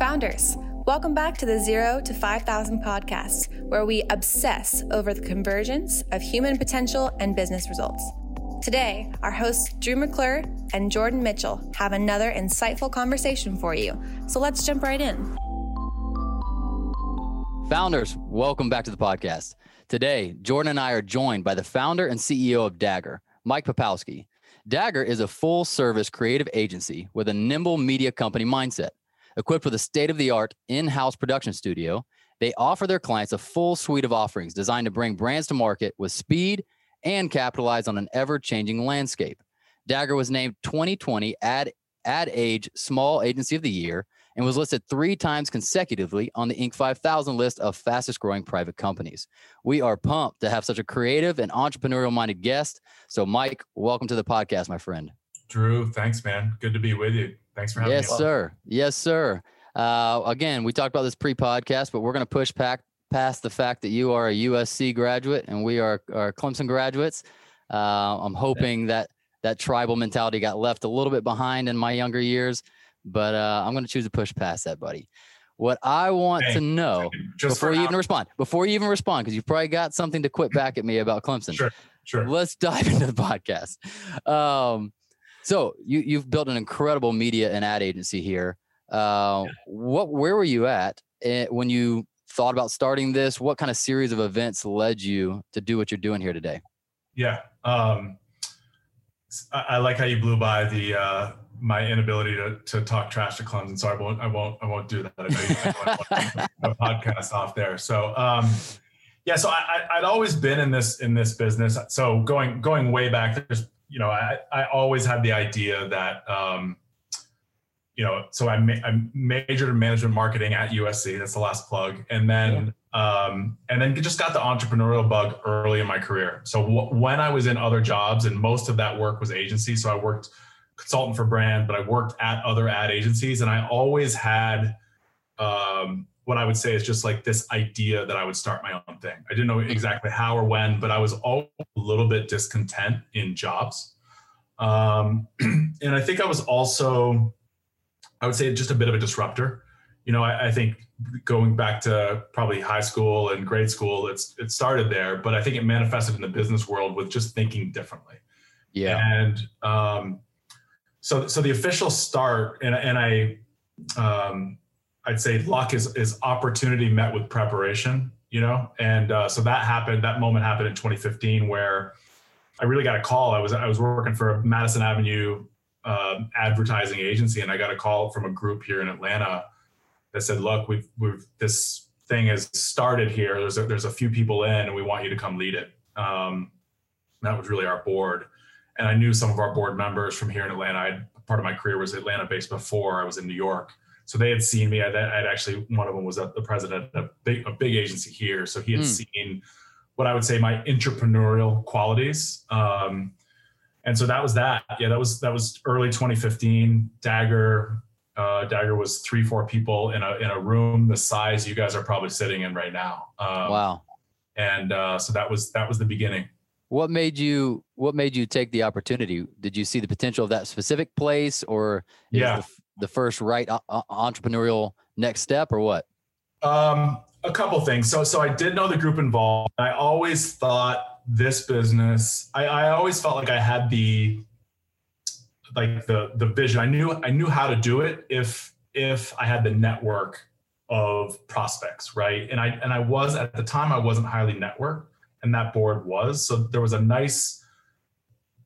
Founders, welcome back to the Zero to 5,000 podcast, where we obsess over the convergence of human potential and business results. Today, our hosts Drew McClure and Jordan Mitchell have another insightful conversation for you. So let's jump right in. Founders, welcome back to the podcast. Today, Jordan and I are joined by the founder and CEO of Dagger, Mike Popowski. Dagger is a full service creative agency with a nimble media company mindset. Equipped with a state of the art in house production studio, they offer their clients a full suite of offerings designed to bring brands to market with speed and capitalize on an ever changing landscape. Dagger was named 2020 Ad, Ad Age Small Agency of the Year and was listed three times consecutively on the Inc. 5000 list of fastest growing private companies. We are pumped to have such a creative and entrepreneurial minded guest. So, Mike, welcome to the podcast, my friend. Drew, thanks, man. Good to be with you. Thanks for having yes, me. Yes, sir. Yes, sir. Uh, again, we talked about this pre-podcast, but we're going to push back past the fact that you are a USC graduate and we are, are Clemson graduates. Uh, I'm hoping that that tribal mentality got left a little bit behind in my younger years, but uh, I'm going to choose to push past that, buddy. What I want hey, to know before you even respond, before you even respond, because you've probably got something to quit back at me about Clemson. Sure, sure. Let's dive into the podcast. Um, so you you've built an incredible media and ad agency here. Uh, yeah. What where were you at eh, when you thought about starting this? What kind of series of events led you to do what you're doing here today? Yeah, um, I, I, like how you blew by the uh, my inability to, to talk trash to Clemson. So I won't I won't I won't do that. I know a podcast off there. So. Um, yeah, so I, I'd always been in this in this business. So going going way back, there's you know, I, I always had the idea that, um, you know, so I, ma- I majored in management marketing at USC. That's the last plug, and then yeah. um, and then just got the entrepreneurial bug early in my career. So w- when I was in other jobs, and most of that work was agency. So I worked consultant for brand, but I worked at other ad agencies, and I always had um, what I would say is just like this idea that I would start my own thing. I didn't know exactly how or when, but I was all a little bit discontent in jobs. Um, and I think I was also, I would say, just a bit of a disruptor. You know, I, I, think going back to probably high school and grade school, it's it started there, but I think it manifested in the business world with just thinking differently. Yeah. And um, so, so the official start, and and I, um, I'd say luck is is opportunity met with preparation, you know, and uh, so that happened. That moment happened in 2015 where I really got a call. I was I was working for a Madison Avenue uh, advertising agency, and I got a call from a group here in Atlanta that said, "Look, we've we've this thing has started here. There's a, there's a few people in, and we want you to come lead it." Um, that was really our board, and I knew some of our board members from here in Atlanta. I part of my career was Atlanta based before I was in New York so they had seen me. I'd, I'd actually one of them was the president of a big, a big agency here, so he had mm. seen what I would say my entrepreneurial qualities. Um, and so that was that. Yeah, that was that was early 2015. Dagger, uh, Dagger was three, four people in a in a room the size you guys are probably sitting in right now. Um, wow. And uh, so that was that was the beginning. What made you What made you take the opportunity? Did you see the potential of that specific place, or yeah, the, the first right uh, uh, entrepreneurial next step or what? Um, a couple things. So, so I did know the group involved. I always thought this business. I, I always felt like I had the like the the vision. I knew I knew how to do it if if I had the network of prospects, right? And I and I was at the time I wasn't highly networked, and that board was. So there was a nice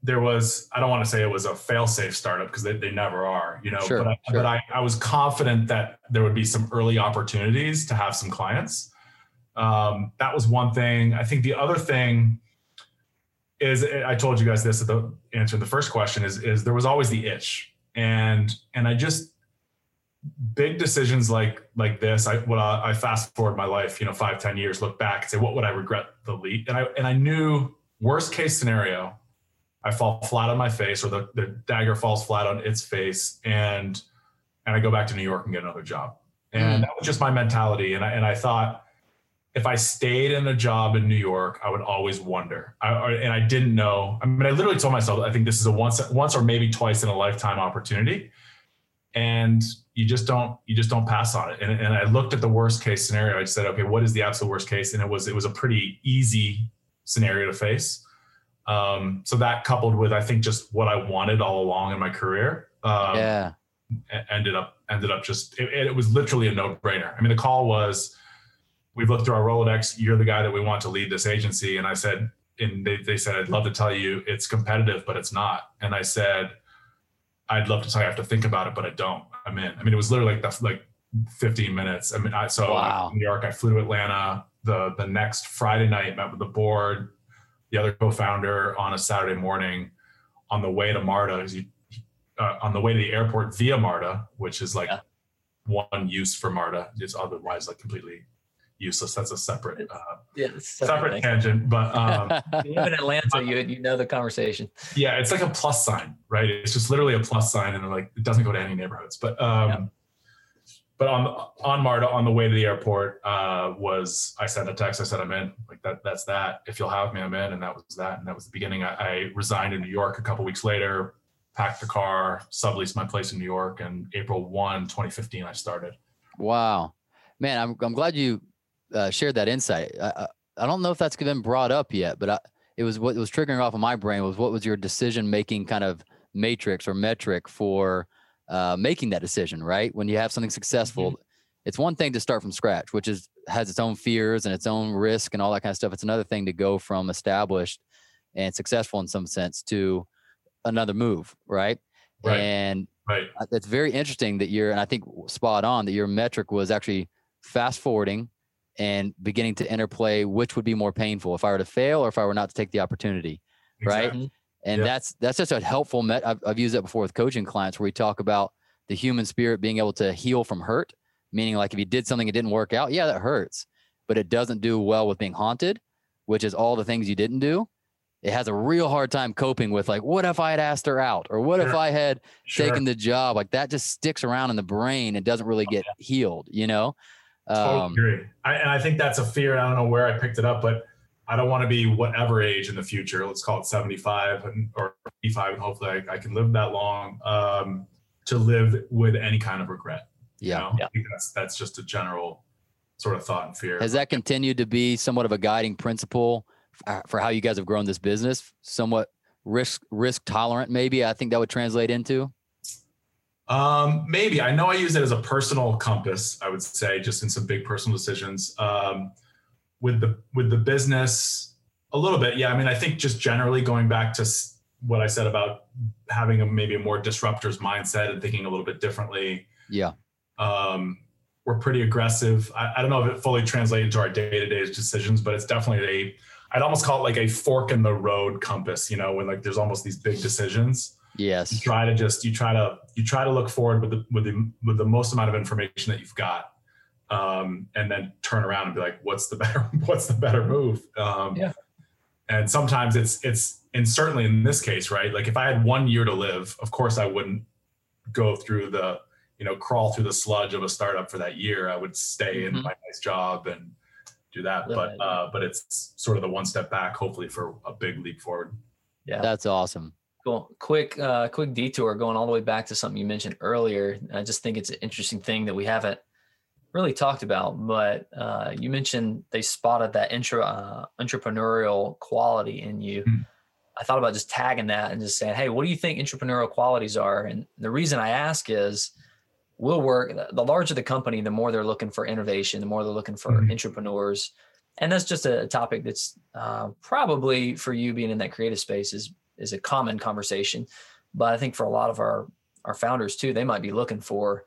there was i don't want to say it was a fail-safe startup because they, they never are you know sure, but, I, sure. but I, I was confident that there would be some early opportunities to have some clients. Um, that was one thing. I think the other thing is i told you guys this at the answer to the first question is is there was always the itch. And and i just big decisions like like this i what I, I fast forward my life you know five ten years look back and say what would i regret the lead and i and i knew worst case scenario I fall flat on my face or the, the dagger falls flat on its face and and I go back to New York and get another job. And mm. that was just my mentality. And I and I thought if I stayed in a job in New York, I would always wonder. I, and I didn't know. I mean, I literally told myself, I think this is a once, once or maybe twice in a lifetime opportunity. and you just don't you just don't pass on it. And, and I looked at the worst case scenario. I said, okay, what is the absolute worst case? And it was it was a pretty easy scenario to face. Um, so that coupled with I think just what I wanted all along in my career, um, yeah, ended up ended up just it, it was literally a no brainer. I mean, the call was, we've looked through our Rolodex. You're the guy that we want to lead this agency, and I said, and they they said, I'd love to tell you it's competitive, but it's not. And I said, I'd love to tell you I have to think about it, but I don't. I'm in. I mean, it was literally like the like 15 minutes. I mean, I, so Wow. New York, I flew to Atlanta the the next Friday night, met with the board, the other co-founder on a Saturday morning. On the way to Marta, uh, on the way to the airport via Marta, which is like Yeah. one use for Marta, it's otherwise like completely useless. That's a separate uh, Yeah, it's separate tangent, but um, you live in Atlanta, you you know the conversation. yeah, it's like a plus sign, right? It's just literally a plus sign, and like it doesn't go to any neighborhoods. But um, Yeah. But on on Marta on the way to the airport uh, was I sent a text. I said I'm in. Like that. That's that. If you'll have me, I'm in. And that was that. And that was the beginning. I, I resigned in New York a couple weeks later. Packed the car, subleased my place in New York, and April 1, 2015, I started. Wow, man, I'm I'm glad you uh, shared that insight. I, I don't know if that's been brought up yet, but I, it was what was triggering off of my brain was what was your decision making kind of matrix or metric for uh, making that decision, right? When you have something successful, it's one thing to start from scratch, which is has its own fears and its own risk and all that kind of stuff. It's another thing to go from established and successful in some sense to another move, right? Right. And Right. it's very interesting that you're, and I think spot on that your metric was actually fast forwarding and beginning to interplay which would be more painful if I were to fail or if I were not to take the opportunity. Right. And Yeah. that's that's just a helpful met. I've, I've used that before with coaching clients where we talk about the human spirit being able to heal from hurt, meaning like if you did something it didn't work out, yeah, that hurts, but it doesn't do well with being haunted, which is all the things you didn't do. It has a real hard time coping with like, what if I had asked her out, or what if I had Sure. taken the job? Like that just sticks around in the brain and doesn't really get healed, you know? Totally Um, agree. I, and I think that's a fear. I don't know where I picked it up, but I don't want to be whatever age in the future. Let's call it 75 and, or 85, and hopefully I, I can live that long um, to live with any kind of regret. you yeah. know? Yeah. I think that's that's just a general sort of thought and fear. Has that continued to be somewhat of a guiding principle uh, for how you guys have grown this business? Somewhat risk risk tolerant, maybe. I think that would translate into. Um, maybe I know I use it as a personal compass. I would say just in some big personal decisions. Um, with the with the business, a little bit. Yeah, I mean, I think just generally going back to what I said about having a maybe a more disruptor's mindset and thinking a little bit differently. Yeah. Um, we're pretty aggressive. I, I don't know if it fully translates into our day to day decisions, but it's definitely a. I'd almost call it like a fork in the road compass. You know, when like there's almost these big decisions yes you try to just you try to you try to look forward with the with the with the most amount of information that you've got um and then turn around and be like what's the better what's the better move um Yeah. and sometimes it's it's and certainly in this case right like if i had one year to live of course i wouldn't go through the you know crawl through the sludge of a startup for that year i would stay in Mhm. my nice job and do that Live but it, uh but it's sort of the one step back hopefully for a big leap forward Yeah. That's awesome. Cool. Quick, uh, quick detour going all the way back to something you mentioned earlier. I just think it's an interesting thing that we haven't really talked about, but uh, you mentioned they spotted that intra, uh, entrepreneurial quality in you. Hmm. I thought about just tagging that and just saying, "Hey, what do you think entrepreneurial qualities are?" And the reason I ask is, we'll work. The larger the company, the more they're looking for innovation, the more they're looking for Mhm. entrepreneurs, and that's just a topic that's uh, probably for you being in that creative space is is a common conversation. But I think for a lot of our our founders too, they might be looking for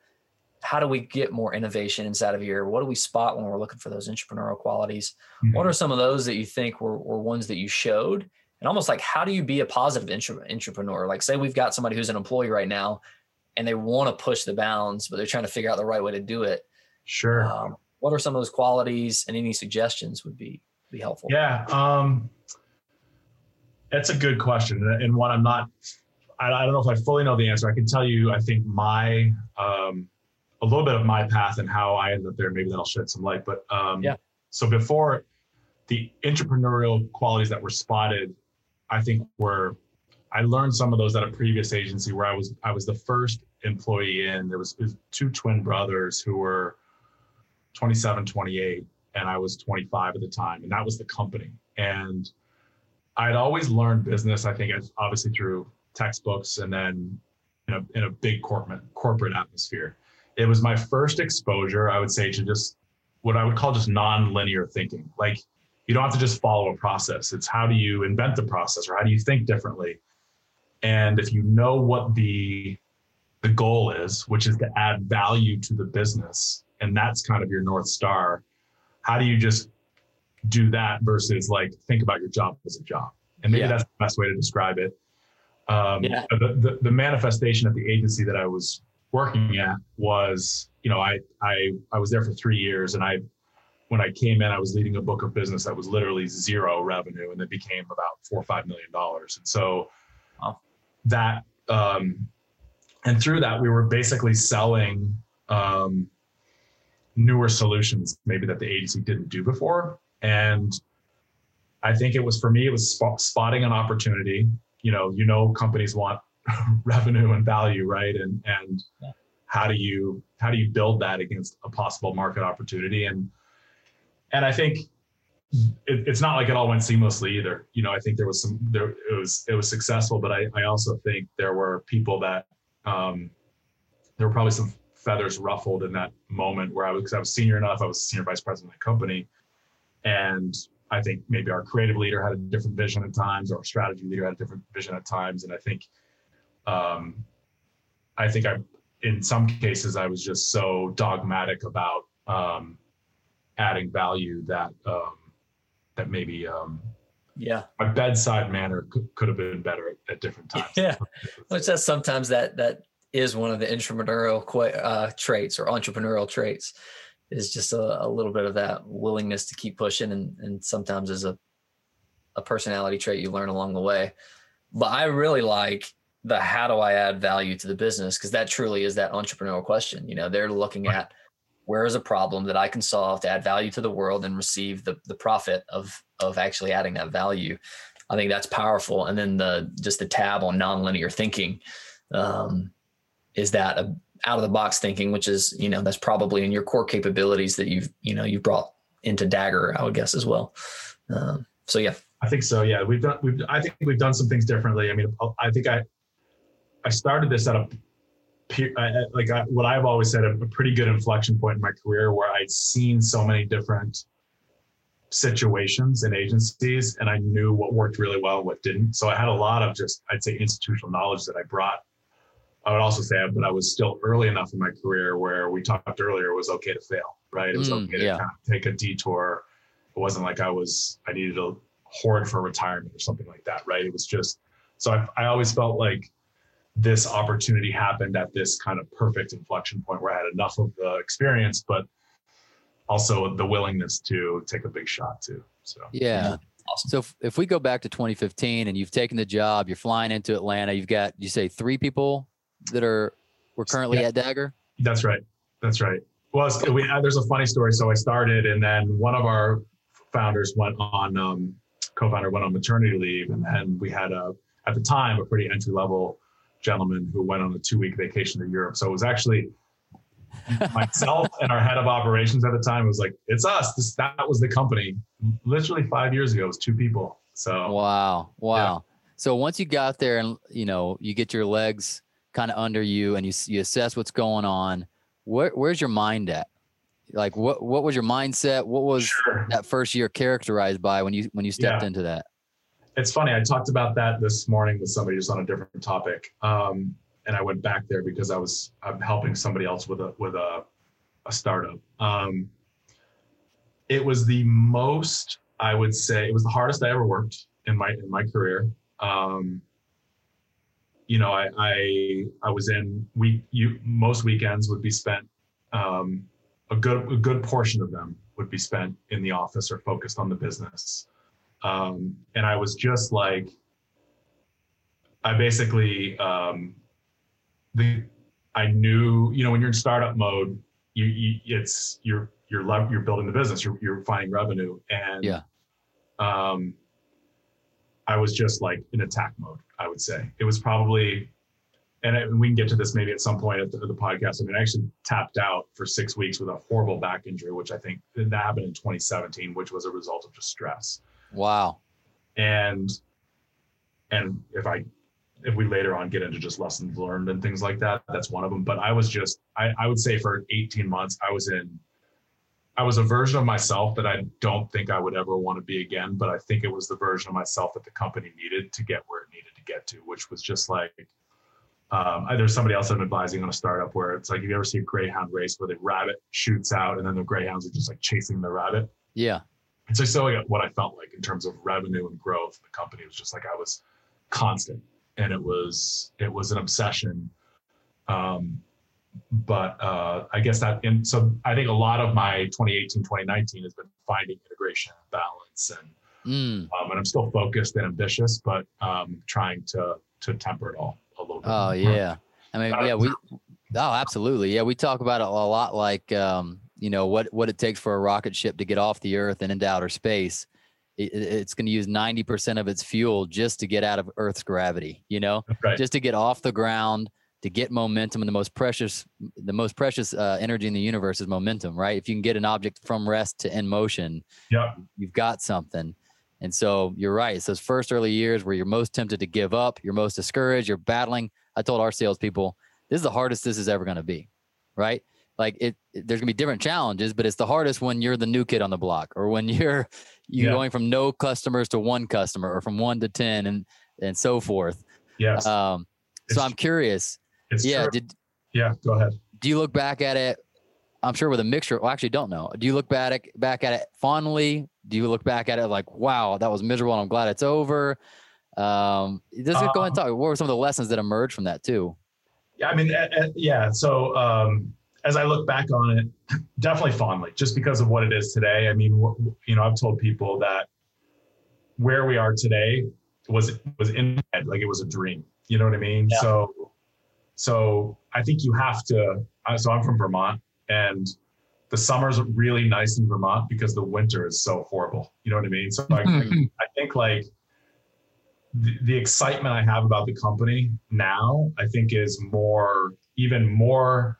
how do we get more innovation inside of here? What do we spot when we're looking for those entrepreneurial qualities? What are some of those that you think were, were ones that you showed? And almost like, how do you be a positive entre- entrepreneur? Like, say we've got somebody who's an employee right now and they want to push the bounds, but they're trying to figure out the right way to do it. sure Um, what are some of those qualities and any suggestions would be be helpful? Yeah, um, that's a good question, and one I'm not. I, I don't know if I fully know the answer. I can tell you, I think my um, a little bit of my path and how I ended up there. Maybe that'll shed some light. But um, Yeah. So before the entrepreneurial qualities that were spotted, I think were. I learned some of those at a previous agency where I was I was the first employee in. There was, was two twin brothers who were 27, 28, and I was 25 at the time, and that was the company. And I'd always learned business. I think obviously through textbooks and then in a, in a big corporate corporate atmosphere. It was my first exposure, I would say, to just what I would call just non-linear thinking. Like you don't have to just follow a process. It's how do you invent the process or how do you think differently? And if you know what the the goal is, which is to add value to the business, and that's kind of your north star, how do you just do that versus like think about your job as a job? And maybe yeah. that's the best way to describe it. Um, yeah. the, the, the manifestation at the agency that I was working at was, you know, I I I was there for three years, and I when I came in, I was leading a book of business that was literally zero revenue, and it became about four or five million dollars. And so wow. that um, and through that, we were basically selling um, newer solutions, maybe that the agency didn't do before, and I think it was for me, it was spot, spotting an opportunity you know you know companies want revenue and value right and and yeah. how do you how do you build that against a possible market opportunity and and i think it, it's not like it all went seamlessly either you know i think there was some there it was it was successful but i i also think there were people that um there were probably some feathers ruffled in that moment where i was because i was senior enough i was senior vice president of the company and I think maybe our creative leader had a different vision at times, or our strategy leader had a different vision at times. And I think, um, I think I, in some cases, I was just so dogmatic about um, adding value that um, that maybe, um, yeah, my bedside manner could, could have been better at, at different times. Yeah, which that's sometimes that that is one of the entrepreneurial uh, traits or entrepreneurial traits is just a, a, little bit of that willingness to keep pushing and, and sometimes is a, a personality trait you learn along the way. But I really like the how do I add value to the business? Because that truly is that entrepreneurial question. You know, they're looking at where is a problem that I can solve to add value to the world and receive the the profit of of actually adding that value. I think that's powerful. And then the just the tab on nonlinear thinking um, is that a out of the box thinking, which is, you know, that's probably in your core capabilities that you've, you know, you've brought into Dagger, I would guess as well. Um, so yeah. I think so. Yeah. We've done, we've, I think we've done some things differently. I mean, I think I, I started this at a, like I, what I've always said, a, a pretty good inflection point in my career where I'd seen so many different situations and agencies and I knew what worked really well, and what didn't. So I had a lot of just, I'd say institutional knowledge that I brought I would also say, but I was still early enough in my career where we talked earlier it was okay to fail, right? It was mm, okay to yeah. kind of take a detour. It wasn't like I was, I needed to hoard for retirement or something like that, right? It was just, so I, I always felt like this opportunity happened at this kind of perfect inflection point where I had enough of the experience, but also the willingness to take a big shot too. So, yeah. Awesome. So if, if we go back to 2015 and you've taken the job, you're flying into Atlanta, you've got, you say three people that are we're currently yeah. at Dagger? That's right. That's right. Well, we, uh, there's a funny story. So I started, and then one of our founders went on, um, co-founder went on maternity leave, and then we had a at the time a pretty entry level gentleman who went on a two week vacation to Europe. So it was actually myself and our head of operations at the time was like, it's us. This, that was the company. Literally five years ago, it was two people. So wow, wow. Yeah. So once you got there and you know you get your legs kind of under you and you, you assess what's going on, where, where's your mind at? Like what, what was your mindset? What was sure. that first year characterized by when you, when you stepped yeah. into that? It's funny. I talked about that this morning with somebody just on a different topic. Um, and I went back there because I was, I'm helping somebody else with a, with a, a startup. Um, it was the most, I would say, it was the hardest I ever worked in my in my career. Um, you know, I, I, I was in week, you, most weekends would be spent, um, a good, a good portion of them would be spent in the office or focused on the business. Um, and I was just like, I basically, um, the, I knew, you know, when you're in startup mode, you, you it's, you're, you're, you're building the business, you're, you're finding revenue. And, yeah. Um, I was just like in attack mode. I would say it was probably, and I, we can get to this maybe at some point at the, the, podcast. I mean, I actually tapped out for six weeks with a horrible back injury, which I think that happened in 2017, which was a result of just stress. Wow. And and if I if we later on get into just lessons learned and things like that, that's one of them. But I was just I, I would say for 18 months I was in I was a version of myself that I don't think I would ever want to be again, but I think it was the version of myself that the company needed to get where it needed to get to, which was just like um, there's somebody else I'm advising on a startup where it's like, have you ever see a greyhound race where the rabbit shoots out and then the greyhounds are just like chasing the rabbit? Yeah. It's like so what I felt like in terms of revenue and growth. The company was just like I was constant, and it was it was an obsession. Um, but uh, I guess that and so I think a lot of my 2018 2019 has been finding integration and balance and mm. um, and I'm still focused and ambitious, but um, trying to to temper it all a little bit. Oh yeah, I mean yeah we oh absolutely yeah we talk about it a lot like um, you know what what it takes for a rocket ship to get off the Earth and into outer space. It, it's going to use 90% of its fuel just to get out of Earth's gravity, you know, right. just to get off the ground, to get momentum and the most precious the most precious uh, energy in the universe is momentum right? If you can get an object from rest to in motion yeah. you've got something. And so you're right it's those first early years where you're most tempted to give up you're most discouraged you're battling. I told our salespeople this is the hardest this is ever going to be right like it, it, there's gonna be different challenges but it's the hardest when you're the new kid on the block or when you're you're yeah. going from no customers to one customer or from one to ten and and so forth yes um so i'm curious it's yeah. True. Did yeah? Go ahead. Do you look back at it? I'm sure with a mixture. Well, actually, don't know. Do you look back at, back at it fondly? Do you look back at it like, wow, that was miserable, and I'm glad it's over? Um, just um, go ahead and talk. What were some of the lessons that emerged from that too? Yeah, I mean, uh, uh, yeah. So um, as I look back on it, definitely fondly, just because of what it is today. I mean, you know, I've told people that where we are today was was in head, like it was a dream. You know what I mean? Yeah. So so I think you have to. So I'm from Vermont, and the summer's really nice in Vermont because the winter is so horrible. You know what I mean? So I, mm-hmm. I think like the, the excitement I have about the company now, I think is more, even more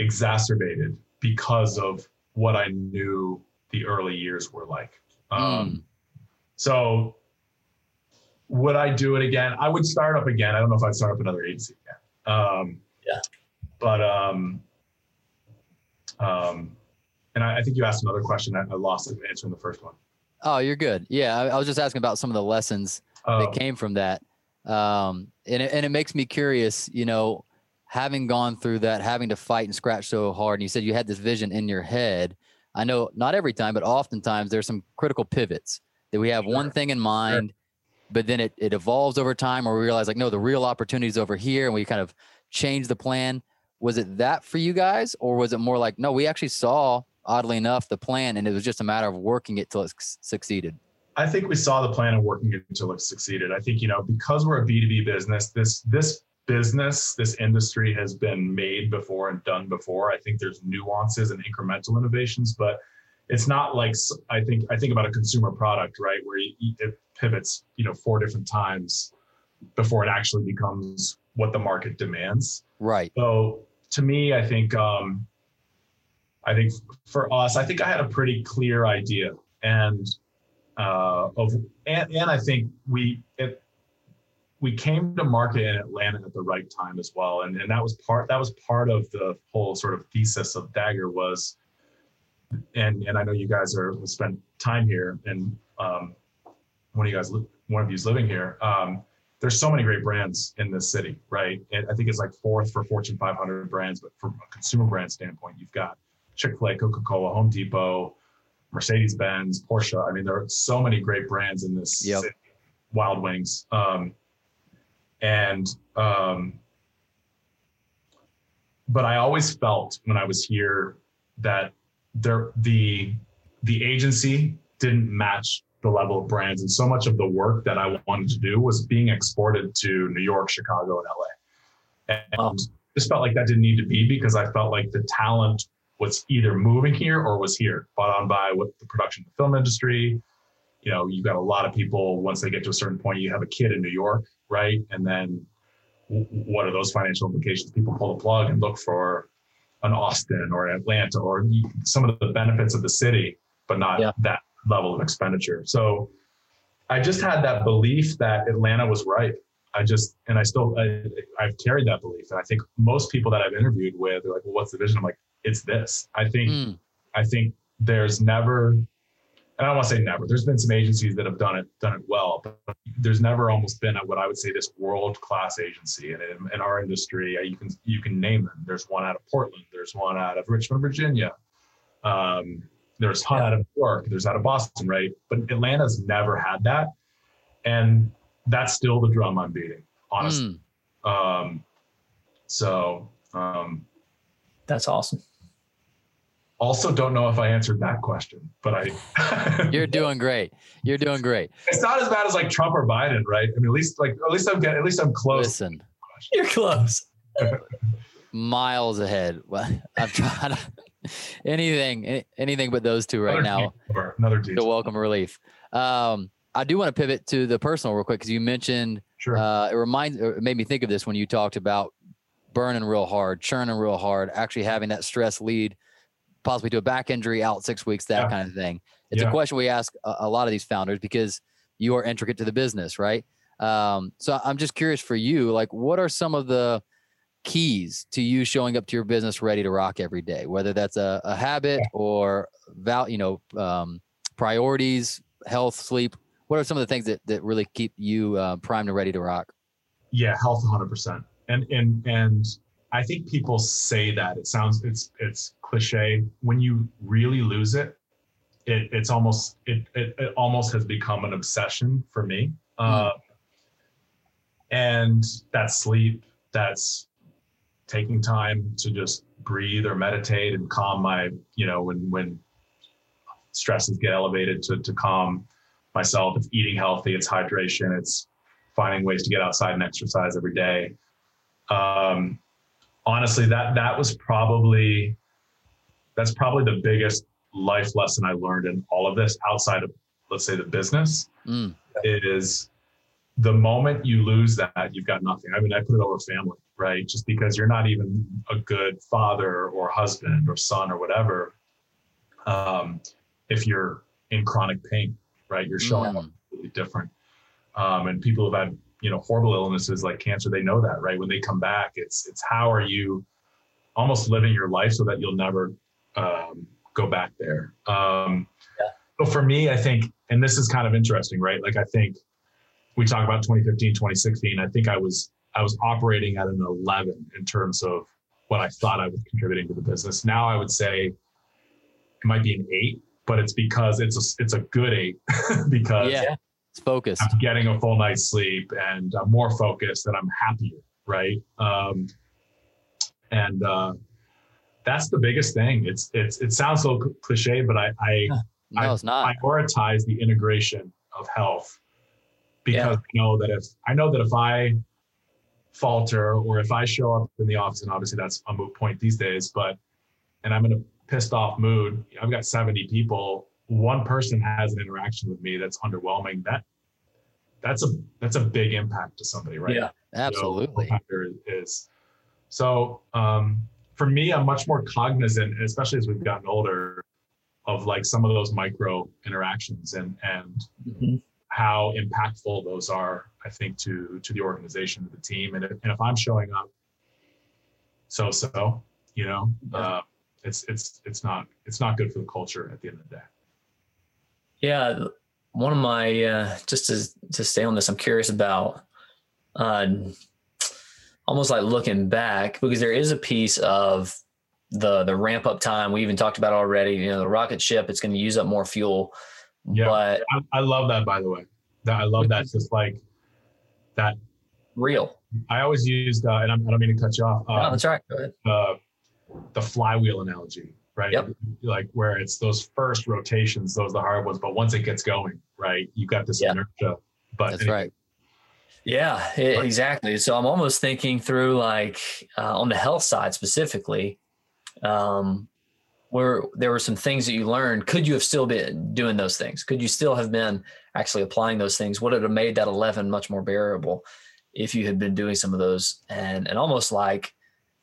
exacerbated because of what I knew the early years were like. Um, mm. So would I do it again? I would start up again. I don't know if I'd start up another agency again. Um, yeah. But um, um, and I, I, think you asked another question. I, I lost answering the first one. Oh, you're good. Yeah, I, I, was just asking about some of the lessons that oh. came from that, um, and it, and it makes me curious. You know, having gone through that, having to fight and scratch so hard, and you said you had this vision in your head. I know not every time, but oftentimes there's some critical pivots that we have sure. one thing in mind. Sure but then it, it evolves over time or we realize like no the real opportunity is over here and we kind of change the plan was it that for you guys or was it more like no we actually saw oddly enough the plan and it was just a matter of working it till it succeeded i think we saw the plan and working it until it succeeded i think you know because we're a b2b business this this business this industry has been made before and done before i think there's nuances and incremental innovations but it's not like I think I think about a consumer product, right, where it pivots, you know, four different times before it actually becomes what the market demands. Right. So to me, I think um, I think for us, I think I had a pretty clear idea, and uh, of and, and I think we it, we came to market in Atlanta at the right time as well, and and that was part that was part of the whole sort of thesis of Dagger was and and I know you guys are spent time here, and um, one of you guys, one of you is living here. Um, there's so many great brands in this city, right? And I think it's like fourth for Fortune 500 brands, but from a consumer brand standpoint, you've got Chick-fil-A, Coca-Cola, Home Depot, Mercedes-Benz, Porsche. I mean, there are so many great brands in this yep. city. Wild Wings, um, and um, but I always felt when I was here that there the the agency didn't match the level of brands. And so much of the work that i wanted to do was being exported to new york chicago and la and um, just felt like that didn't need to be because i felt like the talent was either moving here or was here brought on by what the production the film industry. You know, you've got a lot of people, once they get to a certain point, you have a kid in New York, right? And then what are those financial implications? People pull the plug and look for an Austin or an Atlanta or some of the benefits of the city, but not Yeah. that level of expenditure. So I just had that belief that Atlanta was right. I just, and I still, I, I've carried that belief. And I think most people that I've interviewed with are like, well, what's the vision? I'm like, it's this. I think, Mm, I think there's never, and I don't want to say never, there's been some agencies that have done it, done it well, but there's never almost been a, what I would say this world-class agency. And in, in our industry, uh, you can, you can name them. There's one out of Portland. There's one out of Richmond, Virginia. Um, there's one out of New York. There's out of Boston, right? But Atlanta's never had that. And that's still the drum I'm beating, honestly. mm. Um, so, um, That's awesome. Also don't know if I answered that question, but I, You're doing great. You're doing great. it's not as bad as like Trump or Biden, right? I mean, at least like, at least I'm getting, at least I'm close. Listen, You're close. miles ahead. Well, I'm trying to anything, anything but those two right Another now. detour, Another The detour. welcome relief. Um, I do want to pivot to the personal real quick because you mentioned Sure. uh, it reminds or it made me think of this when you talked about burning real hard, churning real hard, actually having that stress lead possibly to a back injury out six weeks, that Yeah. kind of thing. It's Yeah. a question we ask a, a lot of these founders because you are intricate to the business, right? Um, so I'm just curious for you, like, what are some of the keys to you showing up to your business ready to rock every day, whether that's a, a habit or val, you know, um, priorities, health, sleep. What are some of the things that, that really keep you uh, primed and ready to rock? yeah, health 100%. And, and, and I think people say that it sounds, it's, it's cliche. When you really lose it, it it's almost, it, it, it almost has become an obsession for me. Uh, and that's sleep, that's taking time to just breathe or meditate and calm my, you know, when, when stresses get elevated to, to calm myself. It's eating healthy, it's hydration, it's finding ways to get outside and exercise every day. Um, honestly, that that was probably that's probably the biggest life lesson I learned in all of this outside of let's say the business Mm, is the moment you lose that, you've got nothing. I mean, I put it over family, right? Just because you're not even a good father or husband or son or whatever. Um, if you're in chronic pain, right? You're showing up mm, completely different. Um, and people who've had, you know, horrible illnesses like cancer, they know that, right? When they come back, it's it's how are you almost living your life so that you'll never um, go back there. Um, Yeah. So for me, I think, and this is kind of interesting, right? Like I think we talk about 2015, 2016. I think I was I was operating at an 11 in terms of what I thought I was contributing to the business. Now I would say it might be an eight, but it's because it's a it's a good eight because yeah, it's focused. I'm getting a full night's sleep and I'm more focused and I'm happier, right? Um, and uh, that's the biggest thing. It's it's it sounds so cliche, but I I No, it's not. prioritize the integration of health because I know that if I know that if I falter or if I show up in the office, and obviously that's a moot point these days, but and I'm in a pissed off mood, I've got 70 people. One person has an interaction with me that's underwhelming. That that's a that's a big impact to somebody, right? Yeah. Absolutely. So, is so um, for me, I'm much more cognizant, especially as we've gotten older, of like some of those micro interactions and and Mhm. how impactful those are. I think to to the organization, to the team, and if, and if I'm showing up so so, you know, Yeah. uh, it's it's it's not it's not good for the culture at the end of the day. Yeah, one of my uh, just to to stay on this, I'm curious about uh, almost like looking back because there is a piece of the the ramp up time we even talked about already. You know, the rocket ship it's going to use up more fuel, Yeah. but I, I love that, by the way. That I love that. Just like that. real. I always used, uh, and I'm, I don't mean to cut you off. no, Uh, that's right. Go ahead. the the flywheel analogy, right? Yep. Like where it's those first rotations, those are the hard ones, but once it gets going, right, you've got this Yeah. inertia. But That's anyway, right. Yeah, e- exactly. So I'm almost thinking through like uh, on the health side specifically. Um, were there were some things that you learned could you have still been doing those things could you still have been actually applying those things would it have made that 11 much more bearable if you had been doing some of those and and almost like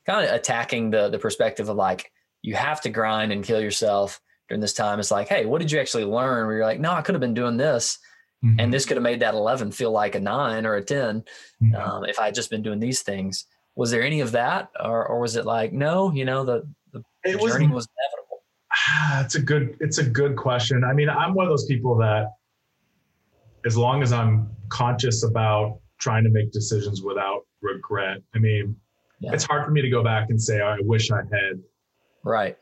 kind of attacking the the perspective of like you have to grind and kill yourself during this time it's like hey what did you actually learn where you're like no i could have been doing this mm-hmm. and this could have made that 11 feel like a 9 or a 10 mm-hmm. um, if i had just been doing these things was there any of that or, or was it like no you know the the, journey was, inevitable it's a good it's a good question i mean i'm one of those people that as long as i'm conscious about trying to make decisions without regret i mean yeah. it's hard for me to go back and say i wish i had right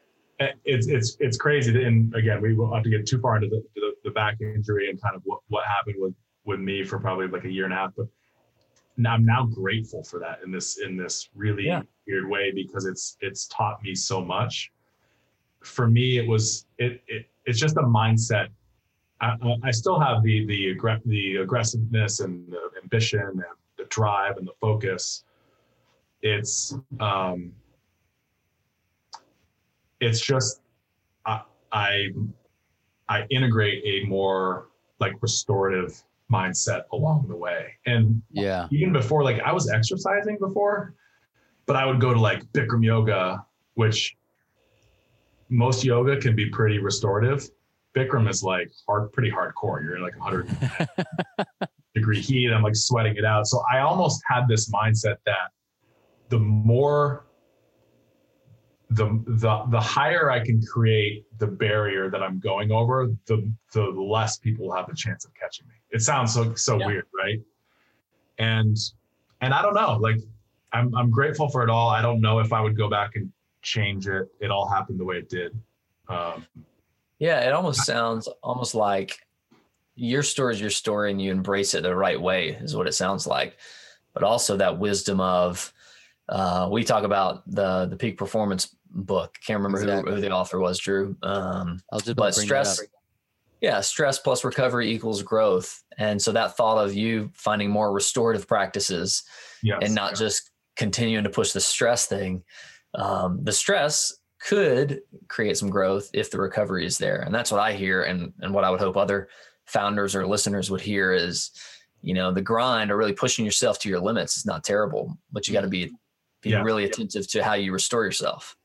it's it's it's crazy and again we won't have to get too far into the, the, the back injury and kind of what, what happened with with me for probably like a year and a half but I'm now grateful for that in this in this really yeah. weird way because it's it's taught me so much. For me, it was it, it it's just a mindset. I, I still have the the the aggressiveness and the ambition and the drive and the focus. It's um, it's just I, I I integrate a more like restorative mindset along the way. And yeah, even before, like I was exercising before, but I would go to like Bikram yoga, which most yoga can be pretty restorative. Bikram is like hard, pretty hardcore. You're in like 100 degree heat. I'm like sweating it out. So I almost had this mindset that the more the the the higher I can create the barrier that I'm going over, the the less people have a chance of catching me. It sounds so so yeah. weird, right? And and I don't know, like I'm I'm grateful for it all. I don't know if I would go back and change it. It all happened the way it did. Um, yeah, it almost sounds almost like your story is your story and you embrace it the right way is what it sounds like. But also that wisdom of uh, we talk about the the peak performance book. Can't remember exactly. who, who, the author was, Drew. Um, I'll just but stress. Yeah, stress plus recovery equals growth, and so that thought of you finding more restorative practices yes, and not just continuing to push the stress thing. Um, the stress could create some growth if the recovery is there, and that's what I hear, and and what I would hope other founders or listeners would hear is, you know, the grind or really pushing yourself to your limits is not terrible, but you got to be be yeah. really attentive to how you restore yourself.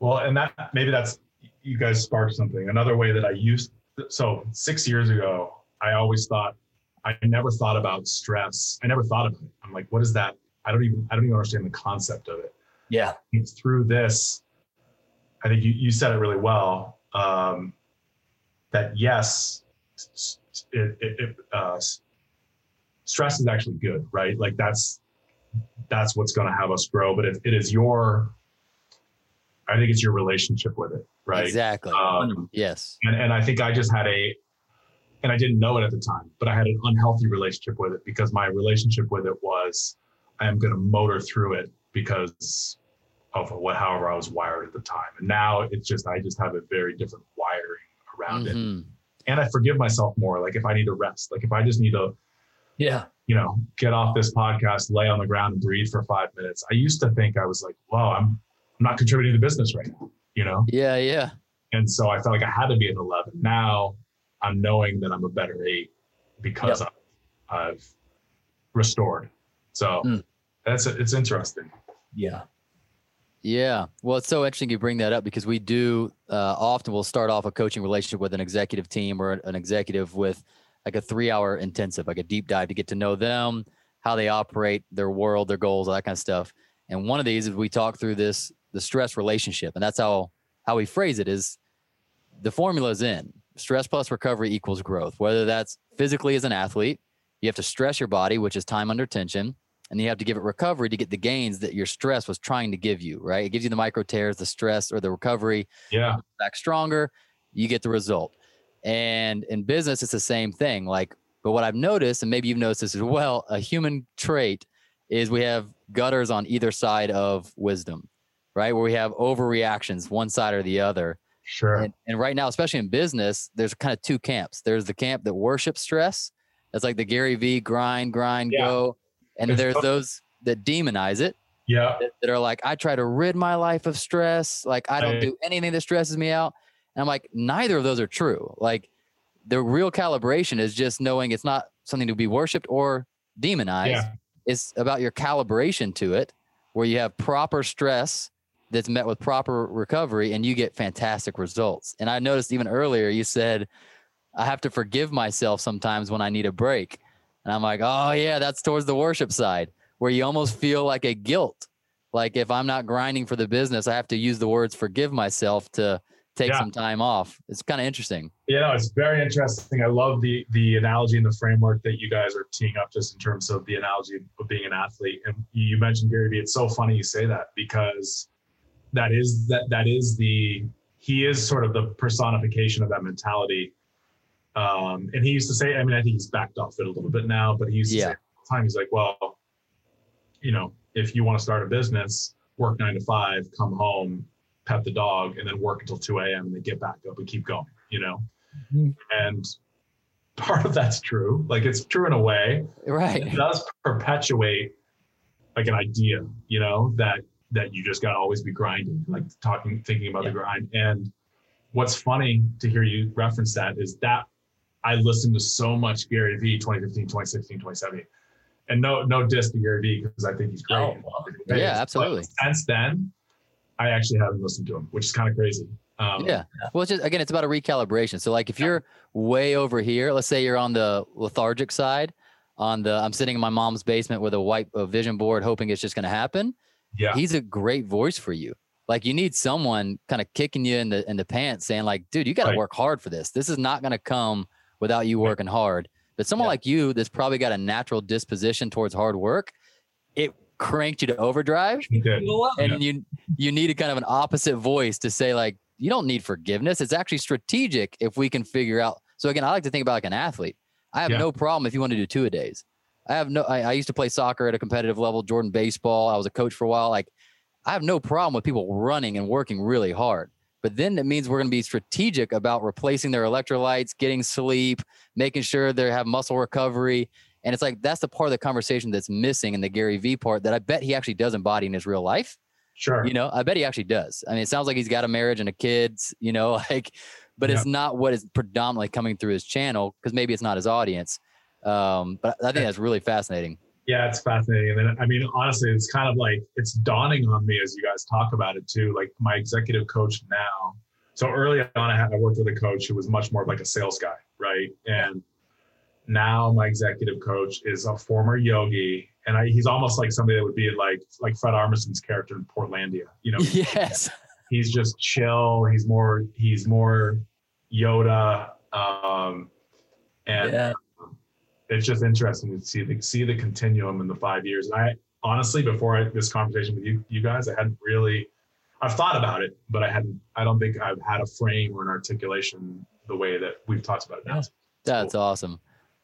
Well, and that maybe that's you guys sparked something. Another way that I used so six years ago, I always thought I never thought about stress. I never thought about it. I'm like, what is that? I don't even I don't even understand the concept of it. Yeah. through this, I think you, you said it really well. Um, that yes, it, it, it uh, stress is actually good, right? Like that's that's what's going to have us grow. But it, it is your I think it's your relationship with it, right? Exactly. Um, yes. And, and I think I just had a, and I didn't know it at the time, but I had an unhealthy relationship with it because my relationship with it was, I am going to motor through it because of what, however I was wired at the time. And now it's just, I just have a very different wiring around mm-hmm. it. And I forgive myself more. Like if I need to rest, like if I just need to, yeah, you know, get off this podcast, lay on the ground and breathe for five minutes. I used to think I was like, whoa, I'm, I'm not contributing to the business right now, you know? Yeah, yeah. And so I felt like I had to be an 11. Now I'm knowing that I'm a better eight because yep. I've, I've, restored. So mm. that's it's interesting. Yeah. Yeah. Well, it's so interesting you bring that up because we do uh, often we'll start off a coaching relationship with an executive team or an executive with like a three hour intensive, like a deep dive to get to know them, how they operate, their world, their goals, all that kind of stuff. And one of these is we talk through this the stress relationship, and that's how how we phrase it is the formula is in stress plus recovery equals growth. Whether that's physically as an athlete, you have to stress your body, which is time under tension, and you have to give it recovery to get the gains that your stress was trying to give you. Right? It gives you the micro tears, the stress or the recovery. Yeah, back stronger, you get the result. And in business, it's the same thing. Like, but what I've noticed, and maybe you've noticed this as well, a human trait is we have gutters on either side of wisdom, right? Where we have overreactions, one side or the other. Sure. And, and right now, especially in business, there's kind of two camps. There's the camp that worships stress. That's like the Gary V grind, grind, yeah. go. And there's, there's those that demonize it. Yeah. that, that are like, I try to rid my life of stress. Like I don't Right. do anything that stresses me out. And I'm like, neither of those are true. Like the real calibration is just knowing it's not something to be worshipped or demonized. Yeah. It's about your calibration to it, where you have proper stress that's met with proper recovery and you get fantastic results. And I noticed even earlier you said, I have to forgive myself sometimes when I need a break. And I'm like, oh, yeah, that's towards the worship side where you almost feel like a guilt. Like if I'm not grinding for the business, I have to use the words forgive myself to take Yeah. some time off. It's kind of interesting. Yeah, no, it's very interesting. I love the the analogy and the framework that you guys are teeing up just in terms of the analogy of being an athlete. And you mentioned Gary Vee. It's so funny you say that because that is that that is the he is sort of the personification of that mentality. Um, and he used to say, I mean, I think he's backed off it a little bit now, but he used to Yeah. say all the time, he's like, well, you know, if you want to start a business, work nine to five, come home, pet the dog, and then work until 2 a.m. and then get back up and keep going, you know? Mhm. And part of that's true. Like it's true in a way. It Right. does perpetuate like an idea, you know, that that you just gotta always be grinding, like talking, thinking about the grind. And what's funny to hear you reference that is that I listened to so much Gary Vee 2015, 2016, 2017. And no, no diss to Gary Vee because I think he's great. Oh, Yeah, But absolutely. since then, I actually haven't listened to him, which is kind of crazy. Um, Yeah. Well, it's just again, it's about a recalibration. So, like, if you're way over here, let's say you're on the lethargic side, on the I'm sitting in my mom's basement with a white a vision board, hoping it's just going to happen. Yeah. He's a great voice for you. Like, you need someone kind of kicking you in the in the pants, saying, like, dude, you got to Right. work hard for this. This is not going to come without you working hard. But someone Yeah. like you, that's probably got a natural disposition towards hard work, it cranked you to overdrive He did. Go and you you need a kind of an opposite voice to say like you don't need forgiveness it's actually strategic if we can figure out so again i like to think about like an athlete i have Yeah. no problem if you want to do two a days i have no I, I used to play soccer at a competitive level jordan baseball i was a coach for a while like i have no problem with people running and working really hard but then it means we're going to be strategic about replacing their electrolytes getting sleep making sure they have muscle recovery and it's like that's the part of the conversation that's missing in the gary vee part that i bet he actually does embody in his real life Sure. you know, I bet he actually does. I mean, it sounds like he's got a marriage and a kids, you know, like, but it's not what is predominantly coming through his channel because maybe it's not his audience. Um, but I think that's really fascinating. Yeah, it's fascinating. And then, I mean, honestly, it's kind of like it's dawning on me as you guys talk about it too. Like my executive coach now. So early on, I had I worked with a coach who was much more of like a sales guy, right? And now my executive coach is a former yogi, and I, he's almost like somebody that would be like like Fred Armisen's character in Portlandia. You know, yes. he's just chill. He's more he's more Yoda, um, and Yeah. It's just interesting to see the see the continuum in the five years. And I honestly, before I, this conversation with you you guys, I hadn't really I've thought about it, but I hadn't. I don't think I've had a frame or an articulation the way that we've talked about it now. Yeah. That's awesome.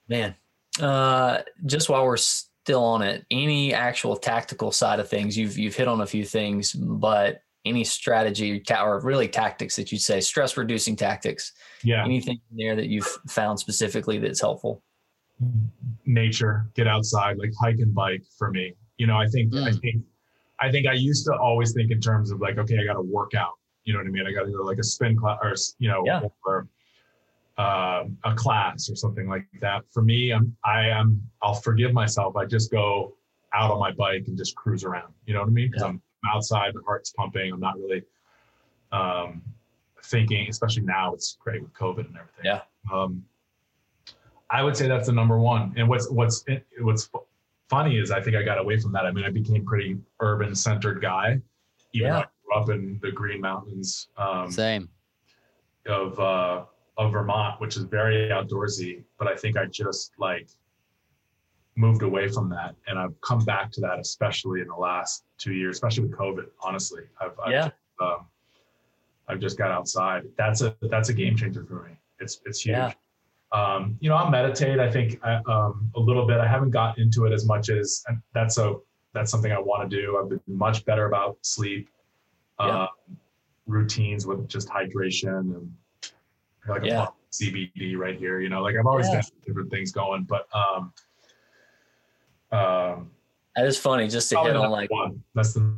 Man, uh, just while we're still on it, any actual tactical side of things, you've you've hit on a few things, but any strategy or really tactics that you'd say stress reducing tactics, Yeah, anything in there that you've found specifically that's helpful? Nature, get outside, like hike and bike for me. You know, I think I Mm. think I think I used to always think in terms of like, okay, I got to work out. You know what I mean? I got to go like a spin class or you know, Yeah. or uh, a class or something like that. For me, I'm I am I'll forgive myself. I just go out on my bike and just cruise around. You know what I mean? Because Yeah. I'm outside, the heart's pumping. I'm not really um, thinking, especially now. It's great with COVID and everything. Yeah. Um, I would say that's the number one. And what's what's what's funny is I think I got away from that. I mean, I became pretty urban centered guy, even though I grew up in the Green Mountains um, Same. of uh, of Vermont, which is very outdoorsy. But I think I just like moved away from that, and I've come back to that, especially in the last two years, especially with COVID. Honestly, I've, I've Yeah. just, um, I've just got outside. That's a that's a game changer for me. It's it's huge. Yeah. Um, you know, I'll meditate. I think I, um, a little bit. I haven't got into it as much as that's a that's something I want to do. I've been much better about sleep, Yeah. uh, routines with just hydration and like Yeah. CBD right here. You know, like I've always Yeah. got different things going, but um, um, That is funny just to hit on like one. That's the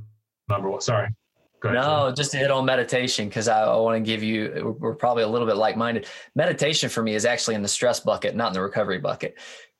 number one. Sorry. No, just to hit on meditation because I, I want to give you. We're probably a little bit like-minded. Meditation for me is actually in the stress bucket, not in the recovery bucket.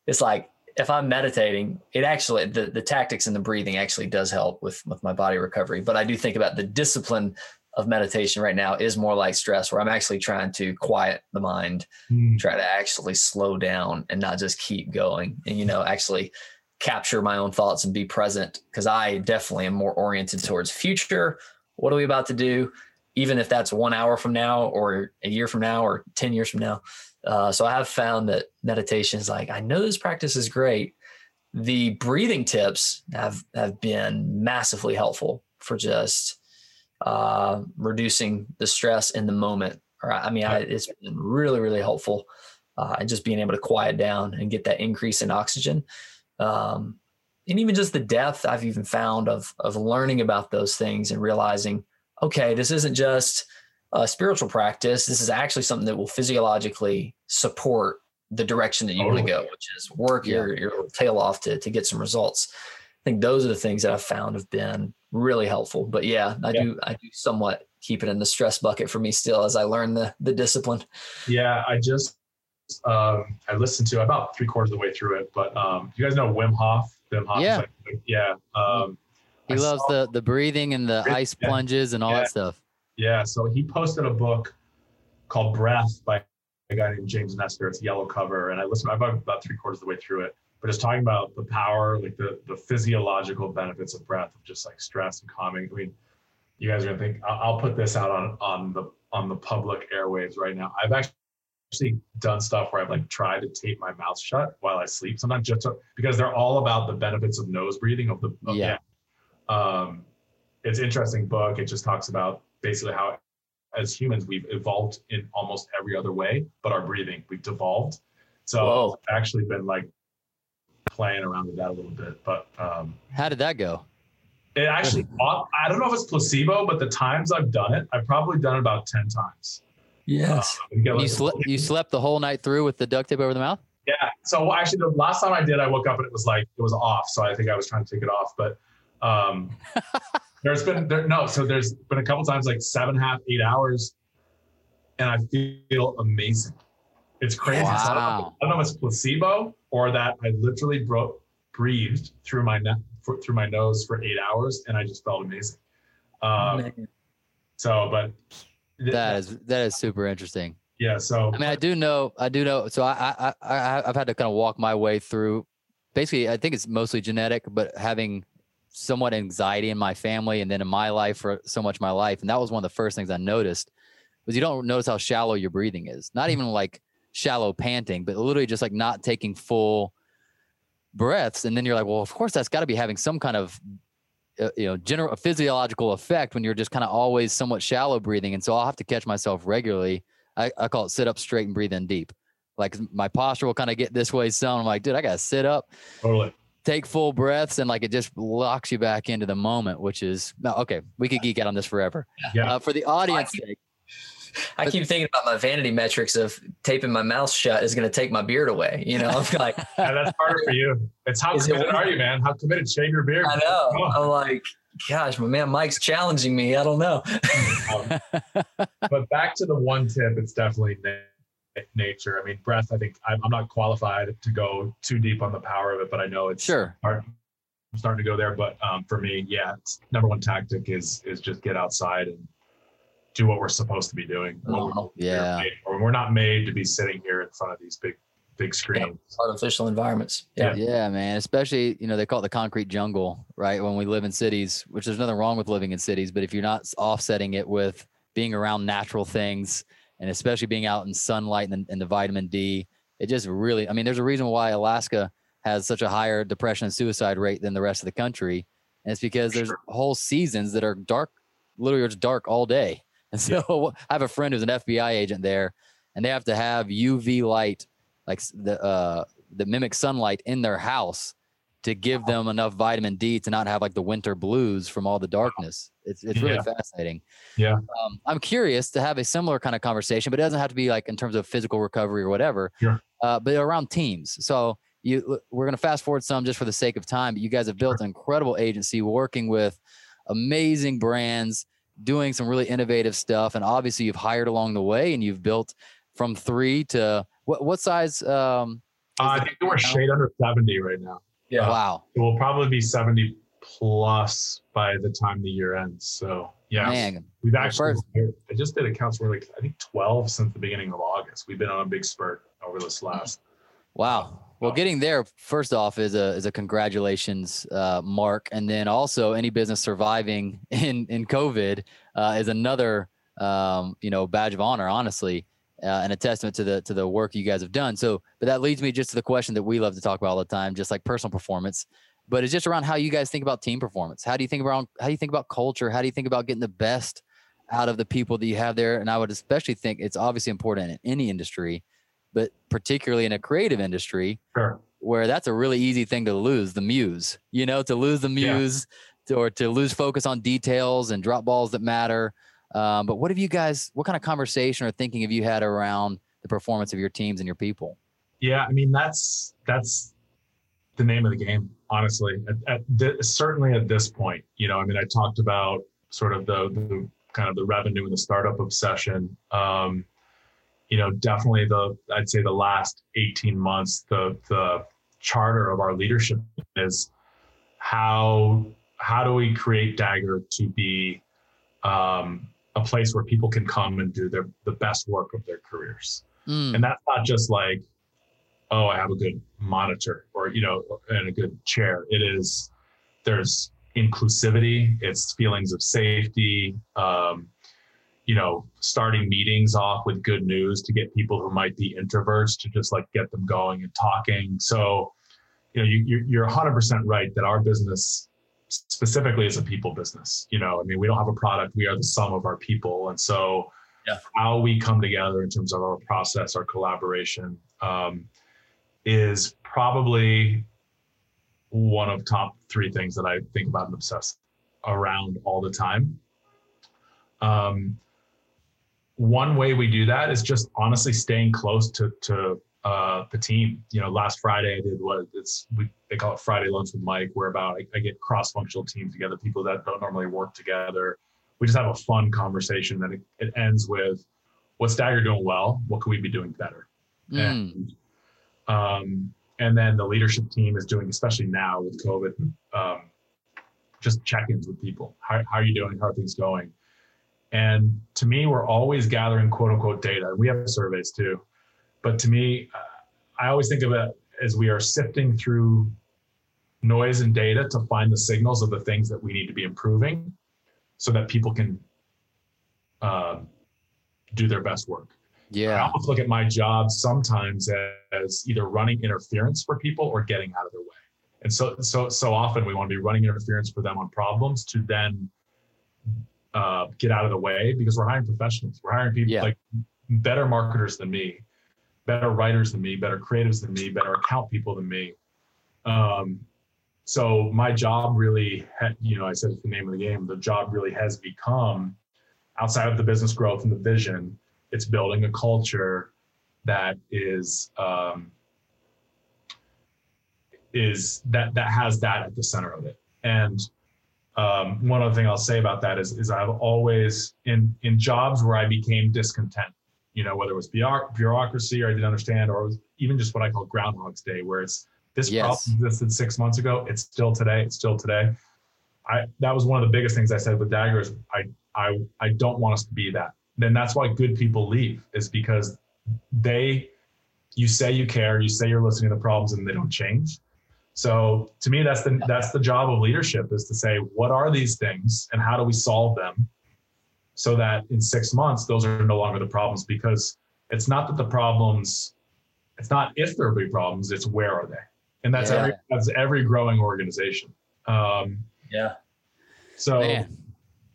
It's like if I'm meditating, it actually the the tactics and the breathing actually does help with with my body recovery. But I do think about the discipline of meditation right now is more like stress, where I'm actually trying to quiet the mind, Hmm. try to actually slow down and not just keep going, and you know actually capture my own thoughts and be present because I definitely am more oriented towards future. What are we about to do? Even if that's one hour from now or a year from now or 10 years from now. Uh, so I have found that meditation is like, I know this practice is great. The breathing tips have, have been massively helpful for just uh, reducing the stress in the moment. Or I mean, I, it's been really, really helpful. Uh, and just being able to quiet down and get that increase in oxygen um, and even just the depth I've even found of of learning about those things and realizing, okay, this isn't just a spiritual practice. This is actually something that will physiologically support the direction that you want to go, which is work Yeah. your your tail off to to get some results. I think those are the things that I've found have been really helpful. But yeah, I Yeah. do I do somewhat keep it in the stress bucket for me still as I learn the the discipline. Yeah, I just um, I listened to about three quarters of the way through it, but um, you guys know Wim Hof? Yeah. like- yeah. Um, He I loves saw- the the breathing and the Yeah. ice plunges and all Yeah. that stuff. Yeah, so he posted a book called Breath by a guy named James Nestor. It's yellow cover, and I listened. I'm about three quarters of the way through it, but it's talking about the power, like the the physiological benefits of breath, of just like stress and calming. I mean, you guys are gonna think I'll, I'll put this out on on the on the public airwaves right now. I've actually actually done stuff where I've like tried to tape my mouth shut while I sleep. Sometimes just to, because they're all about the benefits of nose breathing of the of, Yeah. Um, it's interesting book. It just talks about basically how as humans we've evolved in almost every other way, but our breathing we've devolved. So Whoa. I've actually been like playing around with that a little bit, but um, How did that go? it actually I don't know if it's placebo, but the times I've done it, I've probably done it about ten times. Yes. Uh, you get, You like, slept you slept the whole night through with the duct tape over the mouth? Yeah. So actually, the last time I did, I woke up and it was like it was off. So I think I was trying to take it off. But um, there's been there no. So there's been a couple times like seven, half, eight hours, and I feel amazing. It's crazy. So I, don't know, Wow. I don't know if it's placebo or that I literally broke breathed through my neck through my nose for eight hours, and I just felt amazing. Um, Man. so, but That is that is super interesting. yeah. So I mean, I do know, I do know. So I, I, I, I've had to kind of walk my way through. Basically, I think it's mostly genetic, but having somewhat anxiety in my family and then in my life for so much of my life, and that was one of the first things I noticed was you don't notice how shallow your breathing is. Not even like shallow panting, but literally just like not taking full breaths, and then you're like, well, of course that's got to be having some kind of uh, you know general physiological effect when you're just kind of always somewhat shallow breathing and so i'll have to catch myself regularly I, I call it sit up straight and breathe in deep. Like my posture will kind of get this way some. I'm like, dude, I gotta sit up, totally. take full breaths, and like it just locks you back into the moment, which is no, okay. We could geek out on this forever. Yeah. Uh, for the audience sake, I keep thinking about my vanity metrics of taping my mouth shut is going to take my beard away. You know, I'm like, Yeah, that's harder for you. It's how Is it committed worth are you, man? How committed? Shave your beard. I know. Come on. I'm like, gosh, my man Mike's challenging me. I don't know. Um, but back to the one tip, it's definitely na- nature. I mean, breath. I think I'm, I'm not qualified to go too deep on the power of it, but I know it's sure. hard. I'm starting to go there, but um, for me, yeah, it's, number one tactic is is just get outside and do what we're supposed to be doing. What we're- Oh, we're yeah. made for. we're not made to be sitting here in front of these big big screens. Artificial environments. Yeah. Yeah, man. Especially, you know, they call it the concrete jungle, right? When we live in cities, which there's nothing wrong with living in cities, but if you're not offsetting it with being around natural things and especially being out in sunlight and, and the vitamin D, it just really, I mean, there's a reason why Alaska has such a higher depression and suicide rate than the rest of the country. And it's because there's whole seasons that are dark, literally it's dark all day. And so I have a friend who's an FBI agent there and they have to have UV light, like the, uh, that mimic sunlight in their house to give them enough vitamin D to not have like the winter blues from all the darkness. It's it's really Yeah. fascinating. Yeah. Um, I'm curious to have a similar kind of conversation, but it doesn't have to be like in terms of physical recovery or whatever. Sure. Uh, but around teams. So you we're going to fast forward some just for the sake of time but you guys have built an incredible agency working with amazing brands doing some really innovative stuff and obviously you've hired along the way and you've built from three to what what size um uh, i think we're shade under 70 right now. Yeah. Wow. It will probably be 70 plus by the time the year ends so yeah. Man, we've actually first, i just did accounts where like i think 12 since the beginning of august. We've been on a big spurt over this last wow well, getting there first off is a is a congratulations uh, mark, and then also any business surviving in in COVID uh, is another um, you know badge of honor, honestly, uh, and a testament to the to the work you guys have done. So, but that leads me just to the question that we love to talk about all the time, just like personal performance. But it's just around how you guys think about team performance. How do you think about how do you think about culture? How do you think about getting the best out of the people that you have there? And I would especially think it's obviously important in any industry but particularly in a creative industry sure. where that's a really easy thing to lose the muse, you know, to lose the muse yeah. to, or to lose focus on details and drop balls that matter. Um, but what have you guys, what kind of conversation or thinking have you had around the performance of your teams and your people? Yeah, I mean, that's, that's the name of the game, honestly, at, at th- certainly at this point, you know, I mean, I talked about sort of the, the kind of the revenue and the startup obsession. Um, you know, definitely the I'd say the last 18 months, the the charter of our leadership is how how do we create Dagger to be um, a place where people can come and do their the best work of their careers, mm. and that's not just like, oh, I have a good monitor or you know, and a good chair. It is there's inclusivity, it's feelings of safety. Um, you know, starting meetings off with good news to get people who might be introverts to just like get them going and talking. So, you know, you, you're 100% right that our business specifically is a people business. You know, I mean, we don't have a product, we are the sum of our people. And so, yeah. how we come together in terms of our process, our collaboration, um, is probably one of top three things that I think about and obsess around all the time. Um, one way we do that is just honestly staying close to to uh, the team. You know, last Friday I did what it's we they call it Friday lunch with Mike, where about I, I get cross functional teams together, people that don't normally work together. We just have a fun conversation that it, it ends with, "What's Dagger doing well? What can we be doing better?" Mm. And um, and then the leadership team is doing, especially now with COVID, um, just check-ins with people. How, how are you doing? How are things going? And to me, we're always gathering quote unquote data. We have surveys too. But to me, I always think of it as we are sifting through noise and data to find the signals of the things that we need to be improving so that people can uh, do their best work. Yeah. I almost look at my job sometimes as either running interference for people or getting out of their way. And so, so, so often we want to be running interference for them on problems to then uh, get out of the way because we're hiring professionals. We're hiring people yeah. like better marketers than me, better writers than me, better creatives than me, better account people than me. Um, so my job really, had, you know, I said it's the name of the game. The job really has become outside of the business growth and the vision. It's building a culture that is um, is that that has that at the center of it. And um, one other thing I'll say about that is, is I've always in in jobs where I became discontent, you know, whether it was bureaucracy or I didn't understand, or even just what I call Groundhog's Day, where it's this yes. problem existed six months ago, it's still today, it's still today. I that was one of the biggest things I said with Daggers. I I I don't want us to be that. Then that's why good people leave is because they you say you care, you say you're listening to the problems, and they don't change. So to me, that's the that's the job of leadership is to say what are these things and how do we solve them, so that in six months those are no longer the problems because it's not that the problems, it's not if there will be problems, it's where are they, and that's yeah. every that's every growing organization. Um, yeah. So. Man.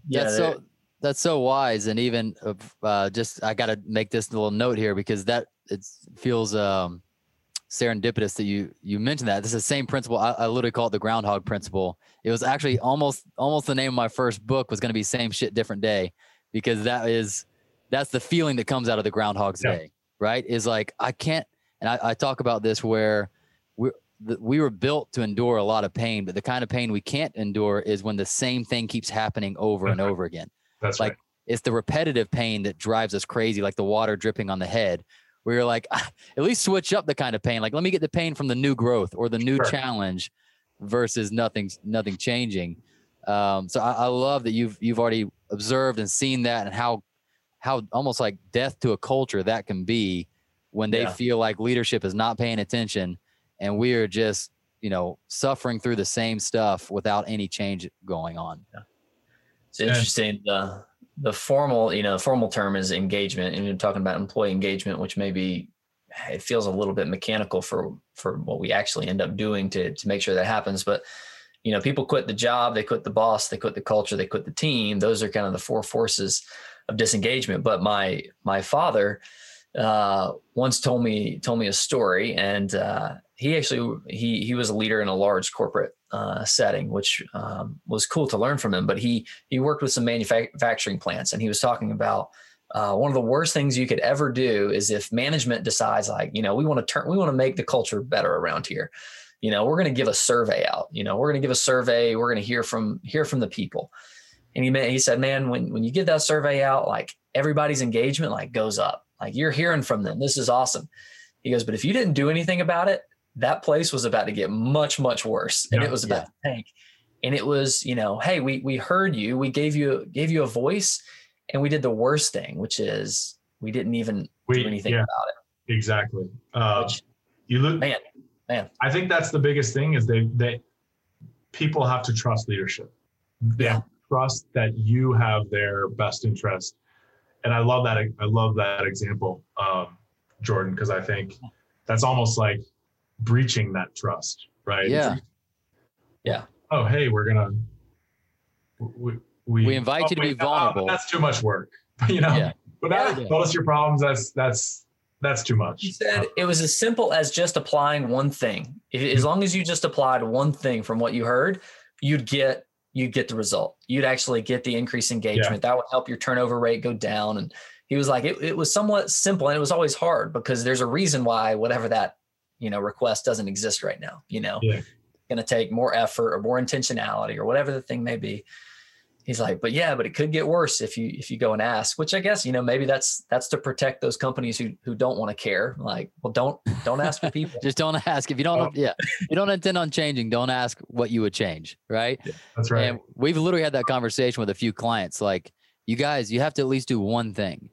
Yeah, that's so that's so wise, and even uh, just I got to make this little note here because that it feels um, serendipitous that you you mentioned that. This is the same principle. I, I literally call it the groundhog principle. It was actually almost almost the name of my first book was going to be same shit different day because that is that's the feeling that comes out of the groundhog's yeah. day, right? Is like I can't and I, I talk about this where we we were built to endure a lot of pain, but the kind of pain we can't endure is when the same thing keeps happening over and over again. That's like right. it's the repetitive pain that drives us crazy, like the water dripping on the head. We are like, "Ah, at least switch up the kind of pain. Like, let me get the pain from the new growth or the new Sure. challenge versus nothing, nothing changing. Um, so I, I love that you've you've already observed and seen that and how how almost like death to a culture that can be when they Yeah. feel like leadership is not paying attention and we are just you know suffering through the same stuff without any change going on. It's interesting. The the formal, you know, formal term is engagement, and you're talking about employee engagement, which maybe it feels a little bit mechanical for for what we actually end up doing to to make sure that happens. But you know, people quit the job, they quit the boss, they quit the culture, they quit the team. Those are kind of the four forces of disengagement. But my my father uh, once told me told me a story, and uh, he actually he he was a leader in a large corporate uh, setting, which um, was cool to learn from him. But he he worked with some manufacturing plants, and he was talking about uh, one of the worst things you could ever do is if management decides like you know we want to turn we want to make the culture better around here. You know we're going to give a survey out. You know we're going to give a survey. We're going to hear from hear from the people. And he he said, man, when when you get that survey out, like everybody's engagement like goes up. Like you're hearing from them. This is awesome. He goes, but if you didn't do anything about it, that place was about to get much much worse, and Yeah. it was about to tank. And it was, you know, hey, we we heard you, we gave you gave you a voice, and we did the worst thing, which is we didn't even We, do anything yeah, about it. exactly. Uh, Which, you look, man, man, I think that's the biggest thing is they they people have to trust leadership. They Yeah. trust that you have their best interest. And I love that I love that example, um, Jordan, because I think that's almost like breaching that trust, right? Yeah. Yeah. Oh, hey, we're gonna we we, We invite you to be oh, wait, no, vulnerable. that's too much work. you know, Yeah. but now Yeah. tell us your problems. That's that's that's too much. He said it was as simple as just applying one thing. If, as hmm. long as you just applied one thing from what you heard, you'd get you'd get the result. You'd actually get the increased engagement. That would help your turnover rate go down. And he was like, it, it was somewhat simple, and it was always hard because there's a reason why whatever that you know request doesn't exist right now. You know, Yeah. going to take more effort or more intentionality or whatever the thing may be. He's like, but yeah, but it could get worse if you if you go and ask. Which I guess you know maybe that's that's to protect those companies who who don't want to care. Like, well, don't don't ask for people. Just don't ask if you don't. Oh. Yeah, you don't intend on changing. Don't ask what you would change, right? That's right. And we've literally had that conversation with a few clients. Like, you guys, you have to at least do one thing,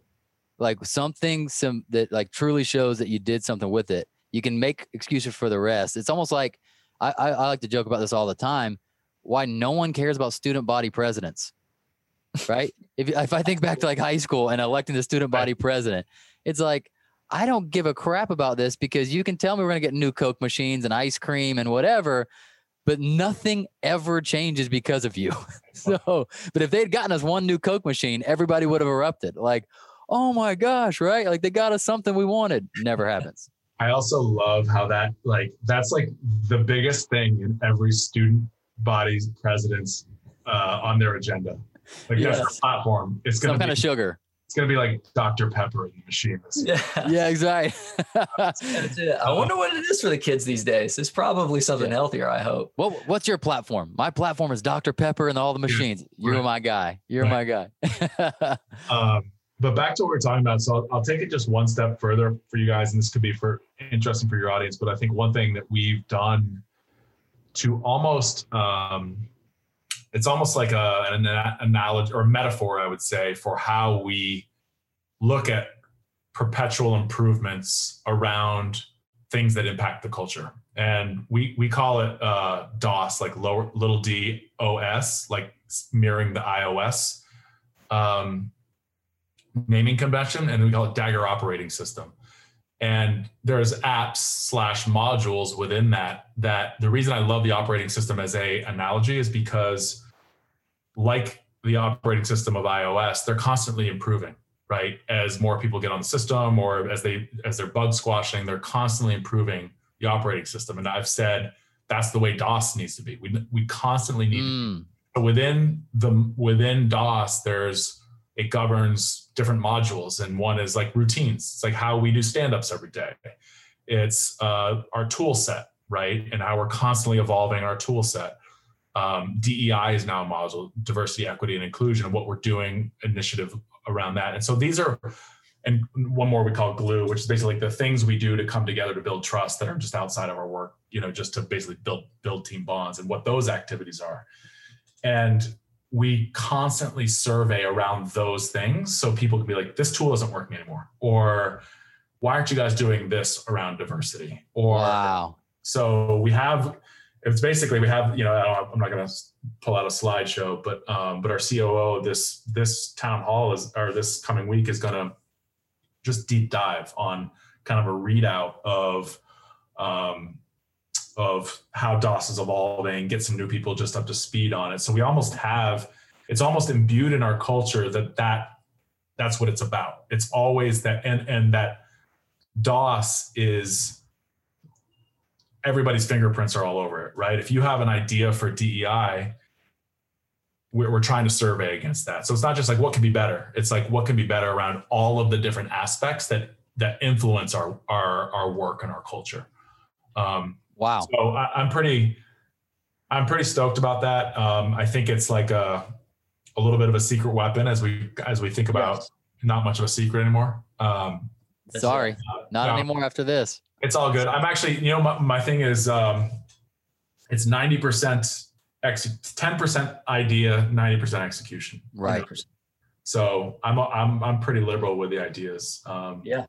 like something some that like truly shows that you did something with it. You can make excuses for the rest. It's almost like I, I, I like to joke about this all the time. Why no one cares about student body presidents, right? if if I think back to like high school and electing the student Right. body president, it's like I don't give a crap about this because you can tell me we're gonna get new Coke machines and ice cream and whatever, but nothing ever changes because of you. so, but if they'd gotten us one new Coke machine, everybody would have erupted. Like, oh my gosh, right? Like they got us something we wanted. Never happens. I also love how that like that's like the biggest thing in every student body's president's uh, on their agenda. Like that's their Yes. platform. It's gonna Some be kind of sugar. it's gonna be like Dr. Pepper in the machine. This Yeah. Yeah, exactly. I wonder what it is for the kids these days. It's probably something Yeah. healthier, I hope. what what's your platform? My platform is Dr. Pepper and all the machines. You're right. my guy. You're my guy. Um, but back to what we are talking about. So I'll, I'll take it just one step further for you guys, and this could be for interesting for your audience. But I think one thing that we've done to almost um, it's almost like a, an analogy or metaphor, I would say, for how we look at perpetual improvements around things that impact the culture. And we we call it uh, DOS, like lower little d OS, like mirroring the iOS um, naming convention, and we call it Dagger Operating System. And there's apps slash modules within that. That the reason I love the operating system as a analogy is because, like the operating system of iOS, they're constantly improving. Right, as more people get on the system, or as they as they're bug squashing, they're constantly improving the operating system. And I've said that's the way DOS needs to be. We we constantly need Mm, but within the within DOS, there's it governs different modules, and one is like routines. It's like how we do stand-ups every day. It's uh, our tool set right? And how we're constantly evolving our tool set. Um, DEI is now a module, diversity, equity, and inclusion, and what we're doing initiative around that. And so these are, and one more we call glue, which is basically the things we do to come together to build trust that are just outside of our work, you know, just to basically build build team bonds and what those activities are. And we constantly survey around those things so people can be like, this tool isn't working anymore, or why aren't you guys doing this around diversity? Or wow. So we have it's basically we have you know I'm not going to pull out a slideshow, but um, but our COO this this town hall is or this coming week is going to just deep dive on kind of a readout of um, of how DOS is evolving, get some new people just up to speed on it. So we almost have it's almost imbued in our culture that that that's what it's about. It's always that and and that DOS is everybody's fingerprints are all over it, right? If you have an idea for DEI, we're, we're trying to survey against that. So it's not just like what can be better. It's like what can be better around all of the different aspects that that influence our our our work and our culture. Um, wow. So I, am pretty I'm pretty stoked about that. Um, I think it's like a a little bit of a secret weapon as we as we think about yes. not much of a secret anymore. Um, Sorry, uh, not no. anymore after this. It's all good. I'm actually, you know, my, my thing is, um, it's 90% ex, 10% idea, 90% execution. Right. So I'm, I'm, I'm pretty liberal with the ideas. Um, yeah.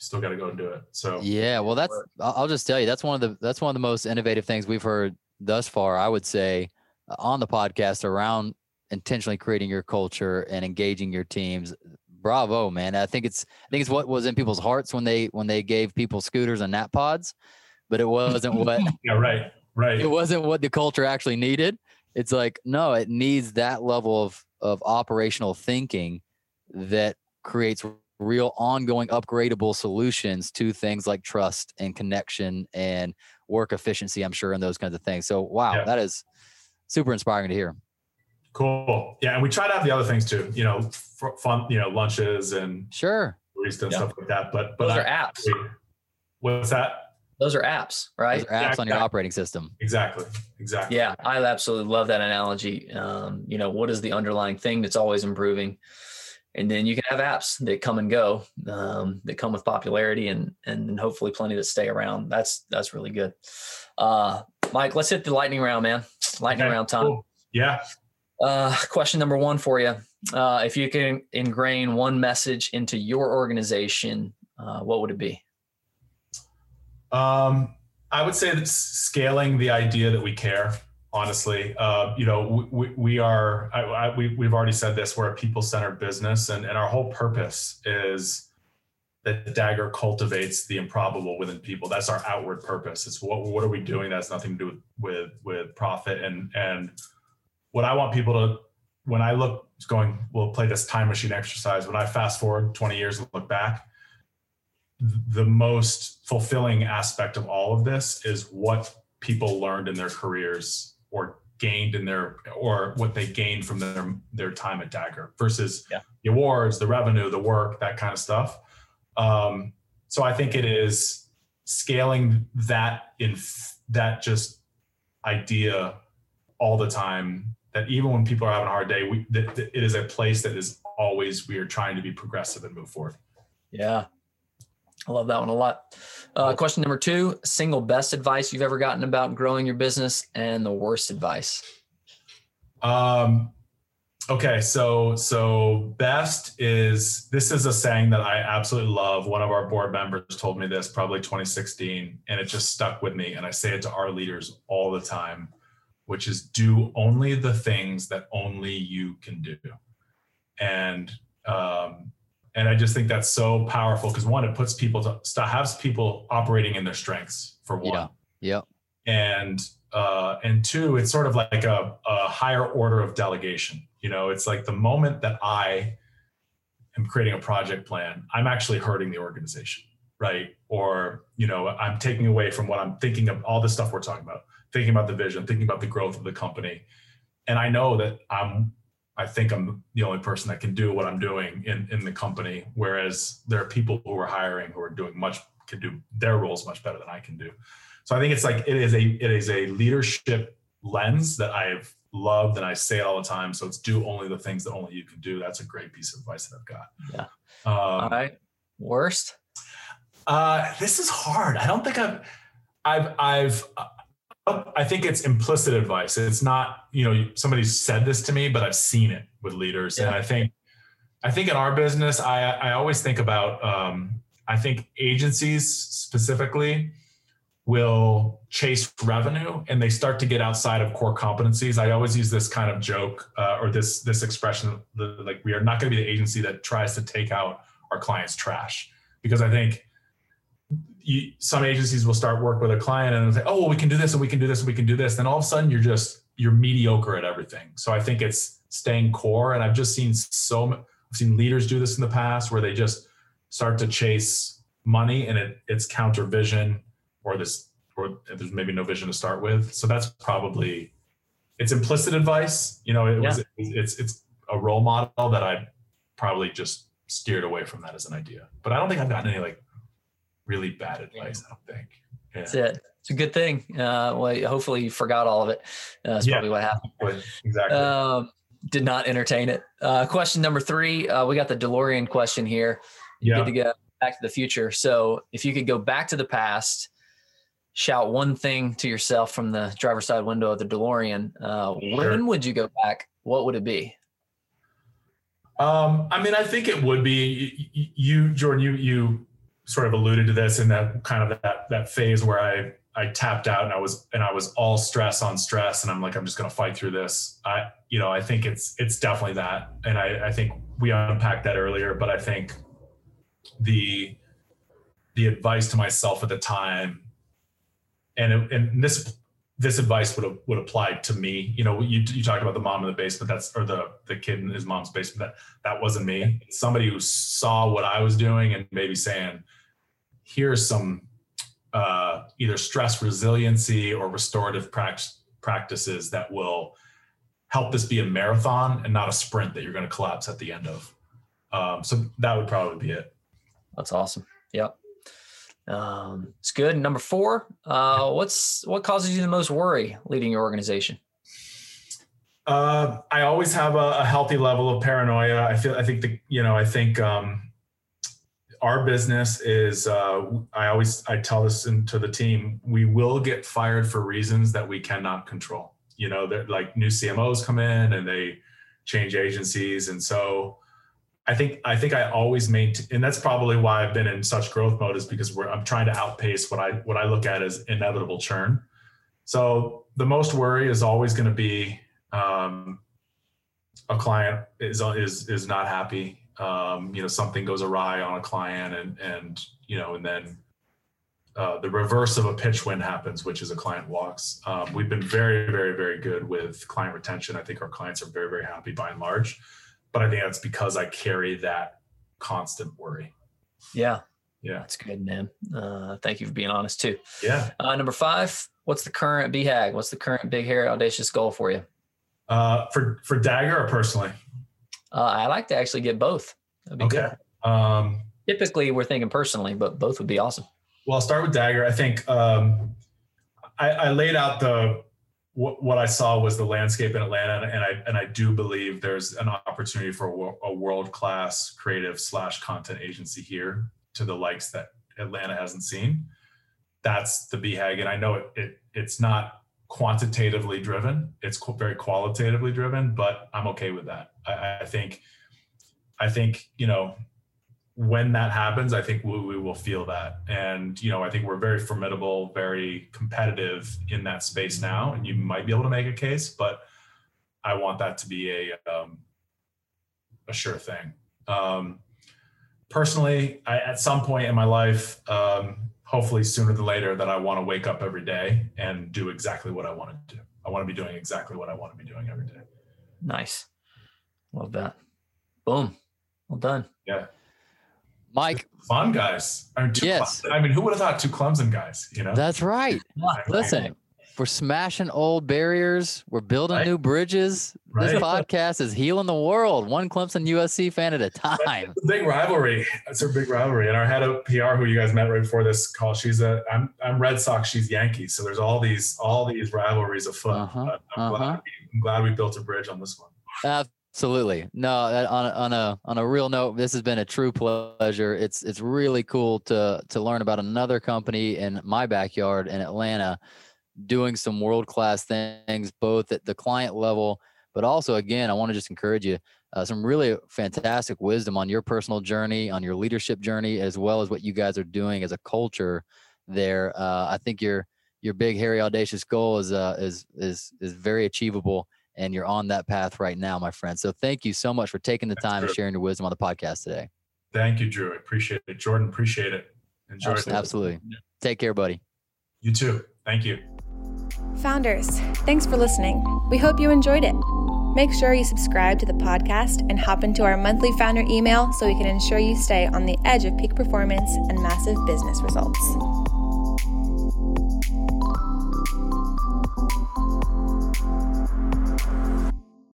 Still got to go and do it. So yeah, well, that's, I'll just tell you, that's one of the, that's one of the most innovative things we've heard thus far, I would say uh, on the podcast around intentionally creating your culture and engaging your teams bravo, man. I think it's I think it's what was in people's hearts when they when they gave people scooters and nap pods, but it wasn't what Yeah, right. Right. It wasn't what the culture actually needed. It's like, no, it needs that level of of operational thinking that creates real ongoing upgradable solutions to things like trust and connection and work efficiency, I'm sure, and those kinds of things. So wow, yeah. that is super inspiring to hear. Cool. Yeah, and we try to have the other things too. You know, fun. You know, lunches and sure barista and stuff like that. But but those I, are apps. What's that? Those are apps, right? Are apps yeah, on your operating system. Exactly. Exactly. Yeah, I absolutely love that analogy. Um, you know, what is the underlying thing that's always improving? And then you can have apps that come and go, um, that come with popularity, and and hopefully plenty that stay around. That's that's really good. Uh, Mike, let's hit the lightning round, man. Lightning okay, round time. Cool. Yeah. Uh, question number one for you. Uh, if you can ingrain one message into your organization, uh, what would it be? Um, I would say that scaling the idea that we care. Honestly, uh, you know, we, we are. I, I, we, we've already said this. We're a people-centered business, and, and our whole purpose is that Dagger cultivates the improbable within people. That's our outward purpose. It's what what are we doing that has nothing to do with with, with profit and and what I want people to, when I look going, we'll play this time machine exercise. When I fast forward 20 years and look back, the most fulfilling aspect of all of this is what people learned in their careers or gained in their or what they gained from their their time at Dagger versus yeah. the awards, the revenue, the work, that kind of stuff. Um, so I think it is scaling that in that just idea all the time that even when people are having a hard day, we that, that it is a place that is always we are trying to be progressive and move forward. Yeah, I love that one a lot. Uh, question number two: single best advice you've ever gotten about growing your business, and the worst advice. Um. Okay, so so best is this is a saying that I absolutely love. One of our board members told me this probably 2016, and it just stuck with me. And I say it to our leaders all the time which is do only the things that only you can do. And um, and I just think that's so powerful because one, it puts people to stop has people operating in their strengths for one. Yeah. Yeah. And uh, and two, it's sort of like a, a higher order of delegation. You know, it's like the moment that I am creating a project plan, I'm actually hurting the organization, right? Or you know, I'm taking away from what I'm thinking of all the stuff we're talking about thinking about the vision, thinking about the growth of the company. And I know that I'm I think I'm the only person that can do what I'm doing in, in the company. Whereas there are people who are hiring who are doing much can do their roles much better than I can do. So I think it's like it is a it is a leadership lens that I've loved and I say it all the time. So it's do only the things that only you can do. That's a great piece of advice that I've got. Yeah. Um, All right. Worst? Uh, this is hard. I don't think I've, I've, I've, I think it's implicit advice. It's not, you know, somebody said this to me, but I've seen it with leaders. And I think, I think in our business, I, I always think about, um, I think agencies specifically will chase revenue and they start to get outside of core competencies. I always use this kind of joke uh, or this this expression, like we are not going to be the agency that tries to take out our clients' trash, because I think you, some agencies will start work with a client and say, "Oh, well, we can do this and we can do this and we can do this." Then all of a sudden, you're just you're mediocre at everything. So I think it's staying core, and I've just seen so I've seen leaders do this in the past where they just start to chase money and it, it's counter vision or this or there's maybe no vision to start with. So that's probably it's implicit advice. You know, it was it's it's a role model that I probably just steered away from that as an idea. But I don't think I've gotten any like really bad advice. I don't think. Yeah. That's it. It's a good thing. Uh, well, hopefully you forgot all of it. Uh, that's Yeah. probably what happened. Exactly. Um, did not entertain it. Uh, question number three. Uh, we got the DeLorean question here. You Yeah. get to go back to the future. So if you could go back to the past, shout one thing to yourself from the driver's side window of the DeLorean, uh, Sure. when would you go back? What would it be? Um, I mean, I think it would be you, Jordan. You you sort of alluded to this in that kind of that that phase where I I tapped out and I was and I was all stress on stress, and I'm like, I'm just to fight through this. I you know I think it's it's definitely that, and I I think we unpacked that earlier, but I think the the advice to myself at the time, and it, and this this advice would have, would apply to me. You know, you you talked about the mom in the basement. That's or the the kid in his mom's basement. That that wasn't me. Somebody who saw what I was doing and maybe saying, "Here's some uh, either stress resiliency or restorative prac- practices that will help this be a marathon and not a sprint that you're going to collapse at the end of." Um, so that would probably be it. That's awesome. Yep. Um, it's good. Number four, uh, what's what causes you the most worry leading your organization? Uh, I always have a, a healthy level of paranoia. I feel. I think the. You know. I think um, our business is. Uh, I always. I tell this to the team. We will get fired for reasons that we cannot control. You know, that like new CMOs come in and they change agencies, and so. I think I think I always maintain, and that's probably why I've been in such growth mode is because I'm trying to outpace what I what I look at as inevitable churn. So the most worry is always going to be um, a client is is is not happy. Um, you know, something goes awry on a client, and and you know, and then uh, the reverse of a pitch win happens, which is a client walks. Um, we've been very, very, very good with client retention. I think our clients are very, very happy by and large, but I think that's because I carry that constant worry. Yeah, Yeah, that's good, man. Uh, thank you for being honest too. yeah. Uh, number five, what's the current BHAG? What's the current big, hairy, audacious goal for you? Uh, for for Dagger or personally? Uh, I like to actually get both. That'd be Okay. good. Um, Typically, we're thinking personally, but both would be awesome. Well, I'll start with Dagger. I think um, I, I laid out the what, what I saw was the landscape in Atlanta, and I and I do believe there's an opportunity for a, a world class creative slash content agency here to the likes that Atlanta hasn't seen. That's the BHAG, and I know it, it it's not quantitatively driven; it's very qualitatively driven. But I'm okay with that. I, I think I think you know when that happens, I think we, we will feel that. And, you know, I think we're very formidable, very competitive in that space now. And you might be able to make a case, but I want that to be a, um, a sure thing. Um, personally, I, at some point in my life, um, hopefully sooner than later, that I want to wake up every day and do exactly what I want to do. I want to be doing exactly what I want to be doing every day. Nice. Love that. Boom. Well done. Yeah. Mike, Fun guys. I mean, Yes. Clemson- I mean, who would have thought two Clemson guys, you know? that's right. I- I- Listen, we're smashing old barriers. We're building Right. new bridges. This podcast is healing the world, one Clemson USC fan at a time. A big rivalry. It's a big rivalry. And our head of PR, who you guys met right before this call, she's a I'm I'm Red Sox, she's Yankees. So there's all these all these rivalries afoot. Uh-huh, I'm, uh-huh. glad, I'm glad we built a bridge on this one. Absolutely. No, on a, on a on a real note, this has been a true pleasure. It's it's really cool to to learn about another company in my backyard in Atlanta doing some world class things both at the client level, but also again, I want to just encourage you uh, some really fantastic wisdom on your personal journey, on your leadership journey, as well as what you guys are doing as a culture there. Uh, I think your your big, hairy, audacious goal is uh, is is is very achievable, and you're on that path right now, my friend. So thank you so much for taking the That's time and sharing your wisdom on the podcast today. Thank you, Drew. I appreciate it. Jordan, appreciate it. Enjoy Abs- it. Absolutely. Take care, buddy. You too. Thank you. Founders, thanks for listening. We hope you enjoyed it. Make sure you subscribe to the podcast and hop into our monthly founder email so we can ensure you stay on the edge of peak performance and massive business results.